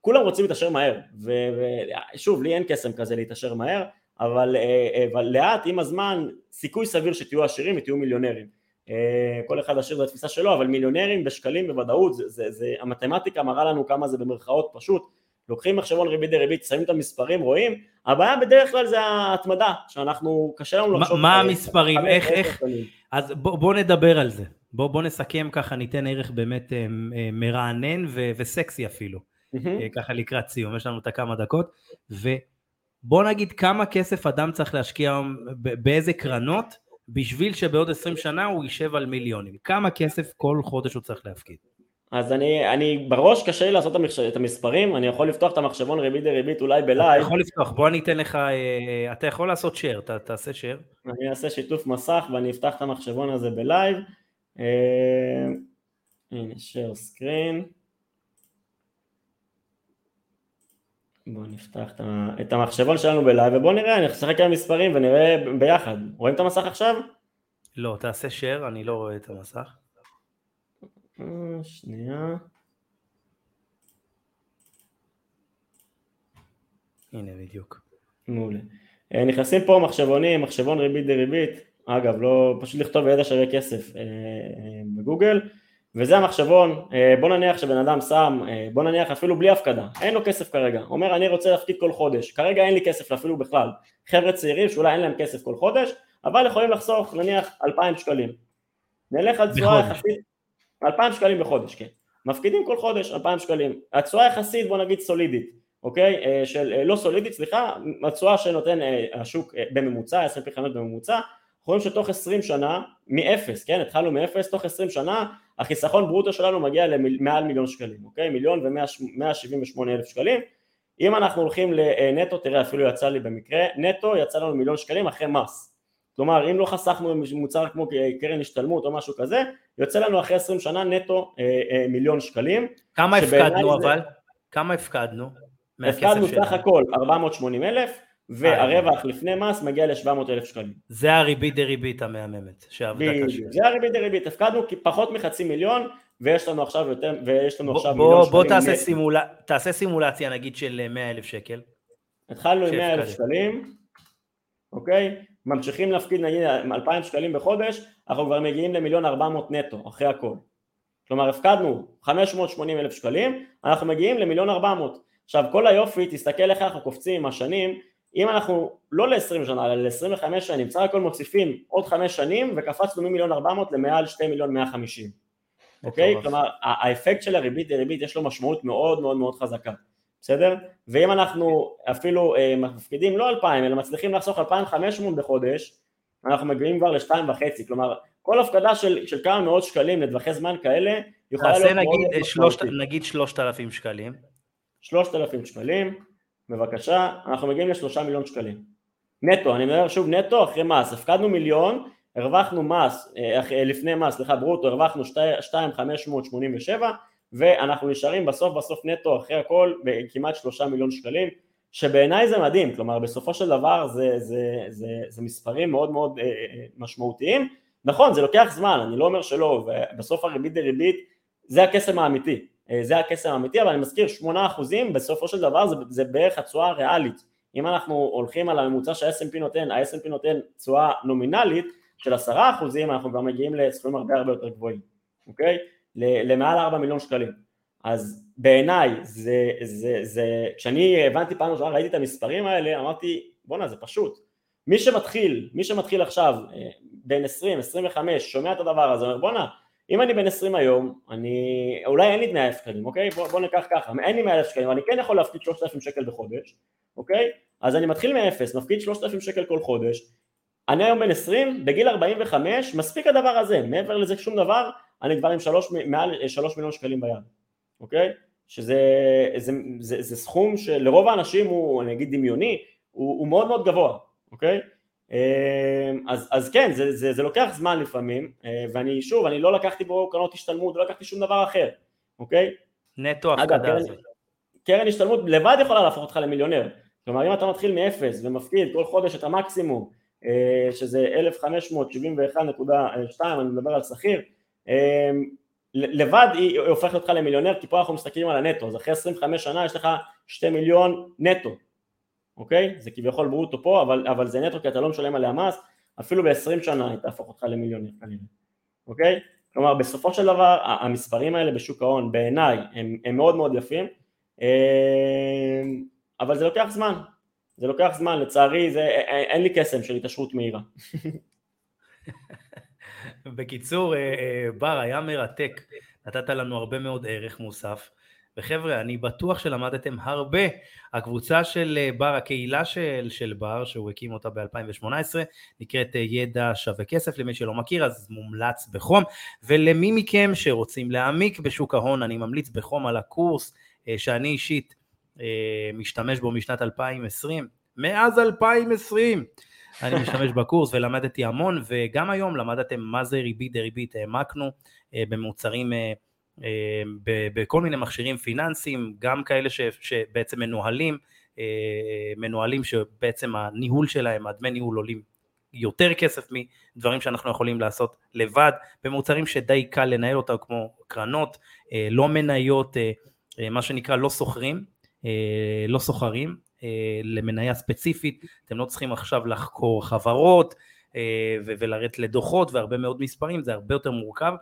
כולם רוצים להתעשר מהר ושוב לי אין קסם כזה להתעשר מהר אבל, אבל לאט עם הזמן סיכוי סביר שתהיו עשירים ותהיו מיליונרים. כל אחד עשיר בתפיסה שלו, אבל מיליונרים בשקלים בוודאות, זה, זה, זה, המתמטיקה מראה לנו כמה זה במרכאות פשוט, לוקחים מחשבון ריבית דריבית, שמים את המספרים, רואים, הבעיה בדרך כלל זה ההתמדה, שאנחנו, קשה לנו לחשוב... מה המספרים, איך, איך, אז בוא, נדבר על זה, בוא, נסכם ככה, ניתן ערך באמת אה, אה, מרענן וסקסי אפילו, ככה לקראת סיום, יש לנו את הכמה דקות, ובוא נגיד כמה כסף אדם צריך להשקיע באיזה קרנות, בשביל שבעוד 20 שנה הוא יישב על מיליונים. כמה כסף כל חודש הוא צריך להפקיד? אז אני, אני בראש קשה לי לעשות את המספרים, אני יכול לפתוח את המחשבון ריבית דריבית אולי בלייב. אתה יכול לפתוח, בוא אני אתן לך, אה, אתה יכול לעשות share, ת, תעשה share. אני אעשה שיתוף מסך ואני אפתח את המחשבון הזה בלייב. אה, הנה share screen. בואו נפתח את המחשבון שלנו בלייב ובואו נראה, נשחק על מספרים ונראה ביחד. רואים את המסך עכשיו? לא, תעשה share, אני לא רואה את המסך. אה, שנייה. הנה בדיוק. מעולה. אה, נכנסים פה מחשבונים, מחשבון ריבית דריבית, אגב, לא, פשוט לכתוב ידע שווה כסף אה, בגוגל. וזה המחשבון, בוא נניח שבן אדם שם, בוא נניח אפילו בלי הפקדה, אין לו כסף כרגע, אומר אני רוצה להפקיד כל חודש, כרגע אין לי כסף אפילו בכלל, חבר'ה צעירים שאולי אין להם כסף כל חודש, אבל יכולים לחסוך נניח 2,000 שקלים, נלך על תשואה יחסית, 2,000 שקלים בחודש, כן, מפקידים כל חודש 2,000 שקלים, התשואה יחסית בוא נגיד סולידית, אוקיי? של לא סולידית, סליחה, התשואה שנותן השוק בממוצע, S&P 500 בממוצע, אנחנו רואים שתוך 20 שנה, מאפס, כן? התחלנו מאפס, תוך 20 שנה החיסכון ברוטו שלנו מגיע למעל מיליון שקלים, אוקיי? מיליון ומאה שבעים ושמונה אלף שקלים. אם אנחנו הולכים לנטו, תראה אפילו יצא לי במקרה, נטו יצא לנו מיליון שקלים אחרי מס. כלומר אם לא חסכנו מוצר כמו קרן השתלמות או משהו כזה, יוצא לנו אחרי 20 שנה נטו אה, אה, מיליון שקלים. כמה הפקדנו זה... אבל? כמה הפקדנו? הפקדנו סך הכל 480 אלף והרווח לפני מס מגיע ל-700 אלף שקלים. זה הריבית דריבית המהממת שעבדה קשה. זה הריבית דריבית, הפקדנו פחות מחצי מיליון ויש לנו עכשיו יותר, ויש לנו עכשיו בוא, מיליון שקלים. בוא תעשה, סימול... תעשה סימולציה נגיד של 100 אלף שקל. התחלנו עם 100 אלף שקלים, אוקיי? ממשיכים להפקיד נגיד 2,000 שקלים בחודש, אנחנו כבר מגיעים למיליון 400 נטו אחרי הכל. כלומר הפקדנו 580 אלף שקלים, אנחנו מגיעים למיליון 400. עכשיו כל היופי, תסתכל איך אנחנו קופצים עם השנים, אם אנחנו לא ל-20 שנה אלא ל-25 שנים, בסך הכל מוסיפים עוד 5 שנים וקפצנו ממיליון 400 למעל 2 מיליון 150 אוקיי? כלומר האפקט של הריבית דריבית יש לו משמעות מאוד מאוד מאוד חזקה בסדר? ואם אנחנו אפילו אה, מפקידים לא 2,000 אלא מצליחים לחסוך 2,500 בחודש אנחנו מגיעים כבר לשתיים וחצי. כלומר כל הפקדה של, של כמה מאות שקלים לטווחי זמן כאלה יכולה להיות נגיד, מאוד שלושת, נגיד 3,000 שקלים. 3,000 שקלים. בבקשה, אנחנו מגיעים לשלושה מיליון שקלים. נטו, אני מדבר שוב נטו אחרי מס, הפקדנו מיליון, הרווחנו מס, אה, לפני מס, סליחה ברוטו, הרווחנו 2,587 ואנחנו נשארים בסוף בסוף נטו אחרי הכל בכמעט שלושה מיליון שקלים שבעיניי זה מדהים, כלומר בסופו של דבר זה, זה, זה, זה מספרים מאוד מאוד אה, אה, משמעותיים, נכון זה לוקח זמן, אני לא אומר שלא, ובסוף הריבית דריבית זה הקסם האמיתי, אה, זה הקסם האמיתי, אבל אני מזכיר 8% בסופו של דבר זה, זה בערך התשואה הריאלית. אם אנחנו הולכים על הממוצע שה-S&P נותן, ה-S&P נותן תשואה נומינלית של 10% אנחנו כבר מגיעים לסכומים הרבה הרבה יותר גבוהים, אוקיי? למעל 4 מיליון שקלים. אז בעיניי זה, זה, זה, כשאני הבנתי פעם ראשונה, ראיתי את המספרים האלה, אמרתי בואנה זה פשוט. מי שמתחיל, מי שמתחיל עכשיו אה, בין 20, 25, שומע את הדבר הזה, אומר בואנה אם אני בן 20 היום, אני, אולי אין לי 100 אלף שקלים, אוקיי? בוא, בוא ניקח ככה, אין לי 100 אלף שקלים, אני כן יכול להפקיד 3,000 שקל בחודש, אוקיי? אז אני מתחיל מאפס, מפקיד 3,000 שקל כל חודש, אני היום בן 20, בגיל 45, מספיק הדבר הזה, מעבר לזה שום דבר, אני כבר עם שלוש, מעל 3 מיליון שקלים ביד, אוקיי? שזה זה, זה, זה סכום שלרוב האנשים הוא, אני אגיד דמיוני, הוא, הוא מאוד מאוד גבוה, אוקיי? אמ, אז, אז כן, זה, זה, זה לוקח זמן לפעמים, אה, ואני שוב, אני לא לקחתי בו קרנות השתלמות, לא לקחתי שום דבר אחר, אוקיי? נטו הפקדה הזאת. קרן השתלמות לבד יכולה להפוך אותך למיליונר, כלומר אם אתה מתחיל מאפס ומפקיד כל חודש את המקסימום, אה, שזה 1571.2, אני מדבר על שכיר, לבד היא הופכת אותך למיליונר, כי פה אנחנו מסתכלים על הנטו, אז אחרי 25 שנה יש לך 2 מיליון נטו, אוקיי? זה כביכול ברוטו פה, אבל, אבל זה נטו כי אתה לא משלם עליה מס, אפילו ב-20 שנה היא תהפוך אותך למיליונר כנראה, אוקיי? כלומר בסופו של דבר המספרים האלה בשוק ההון בעיניי הם, הם מאוד מאוד יפים, אה, אבל זה לוקח זמן, זה לוקח זמן, לצערי זה, אין לי קסם של התעשרות מהירה. בקיצור, אה, אה, בר, היה מרתק, נתת לנו הרבה מאוד ערך מוסף. וחבר'ה, אני בטוח שלמדתם הרבה. הקבוצה של אה, בר, הקהילה של, של בר, שהוא הקים אותה ב-2018, נקראת ידע שווה כסף, למי שלא מכיר, אז מומלץ בחום. ולמי מכם שרוצים להעמיק בשוק ההון, אני ממליץ בחום על הקורס שאני אישית משתמש בו משנת 2020. מאז 2020 אני משתמש בקורס ולמדתי המון, וגם היום למדתם מה זה ריבית דריבית, העמקנו במוצרים אה, בכל מיני מכשירים פיננסיים, גם כאלה ש, שבעצם מנוהלים, אה, מנוהלים שבעצם הניהול שלהם, הדמי ניהול עולים יותר כסף מדברים שאנחנו יכולים לעשות לבד, במוצרים שדי קל לנהל אותם כמו קרנות, אה, לא מניות, מה שנקרא לא סוחרים, לא סוחרים, למניה ספציפית, אתם לא צריכים עכשיו לחקור חברות ולרדת לדוחות והרבה מאוד מספרים, זה הרבה יותר מורכב.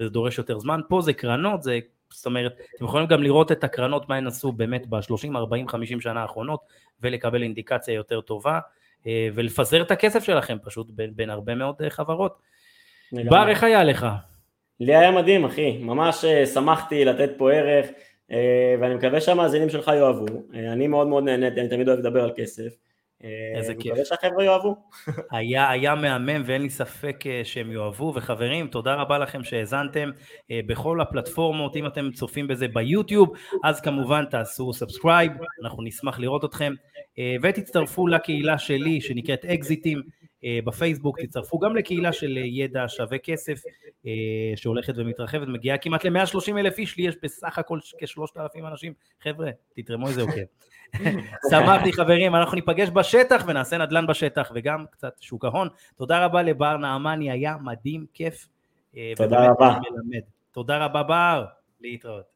וזה דורש יותר זמן. פה זה קרנות, זה, זאת אומרת, אתם יכולים גם לראות את הקרנות, מה הן עשו באמת ב-30, 40, 50 שנה האחרונות, ולקבל אינדיקציה יותר טובה, אה, ולפזר את הכסף שלכם פשוט בין, בין הרבה מאוד אה, חברות. בר, איך היה לך? לי היה מדהים, אחי. ממש אה, שמחתי לתת פה ערך. ואני מקווה שהמאזינים שלך יאהבו, אני מאוד מאוד נהניתי, אני תמיד אוהב לדבר על כסף. איזה כיף. מקווה שהחבר'ה יאהבו. היה, היה מהמם ואין לי ספק שהם יאהבו, וחברים, תודה רבה לכם שהאזנתם בכל הפלטפורמות, אם אתם צופים בזה ביוטיוב, אז כמובן תעשו subscribe, אנחנו נשמח לראות אתכם, ותצטרפו לקהילה שלי שנקראת אקזיטים, אה, בפייסבוק, תצטרפו גם לקהילה של אה, ידע שווה כסף אה, שהולכת ומתרחבת, מגיעה כמעט ל-130 אלף איש, לי יש בסך הכל כ-3,000 אנשים, חבר'ה, תתרמו איזה עוקב. שמחתי חברים, אנחנו ניפגש בשטח ונעשה נדל"ן בשטח וגם קצת שוק ההון. תודה רבה לבר נעמני, היה מדהים, כיף. תודה רבה. תודה רבה בר, להתראות.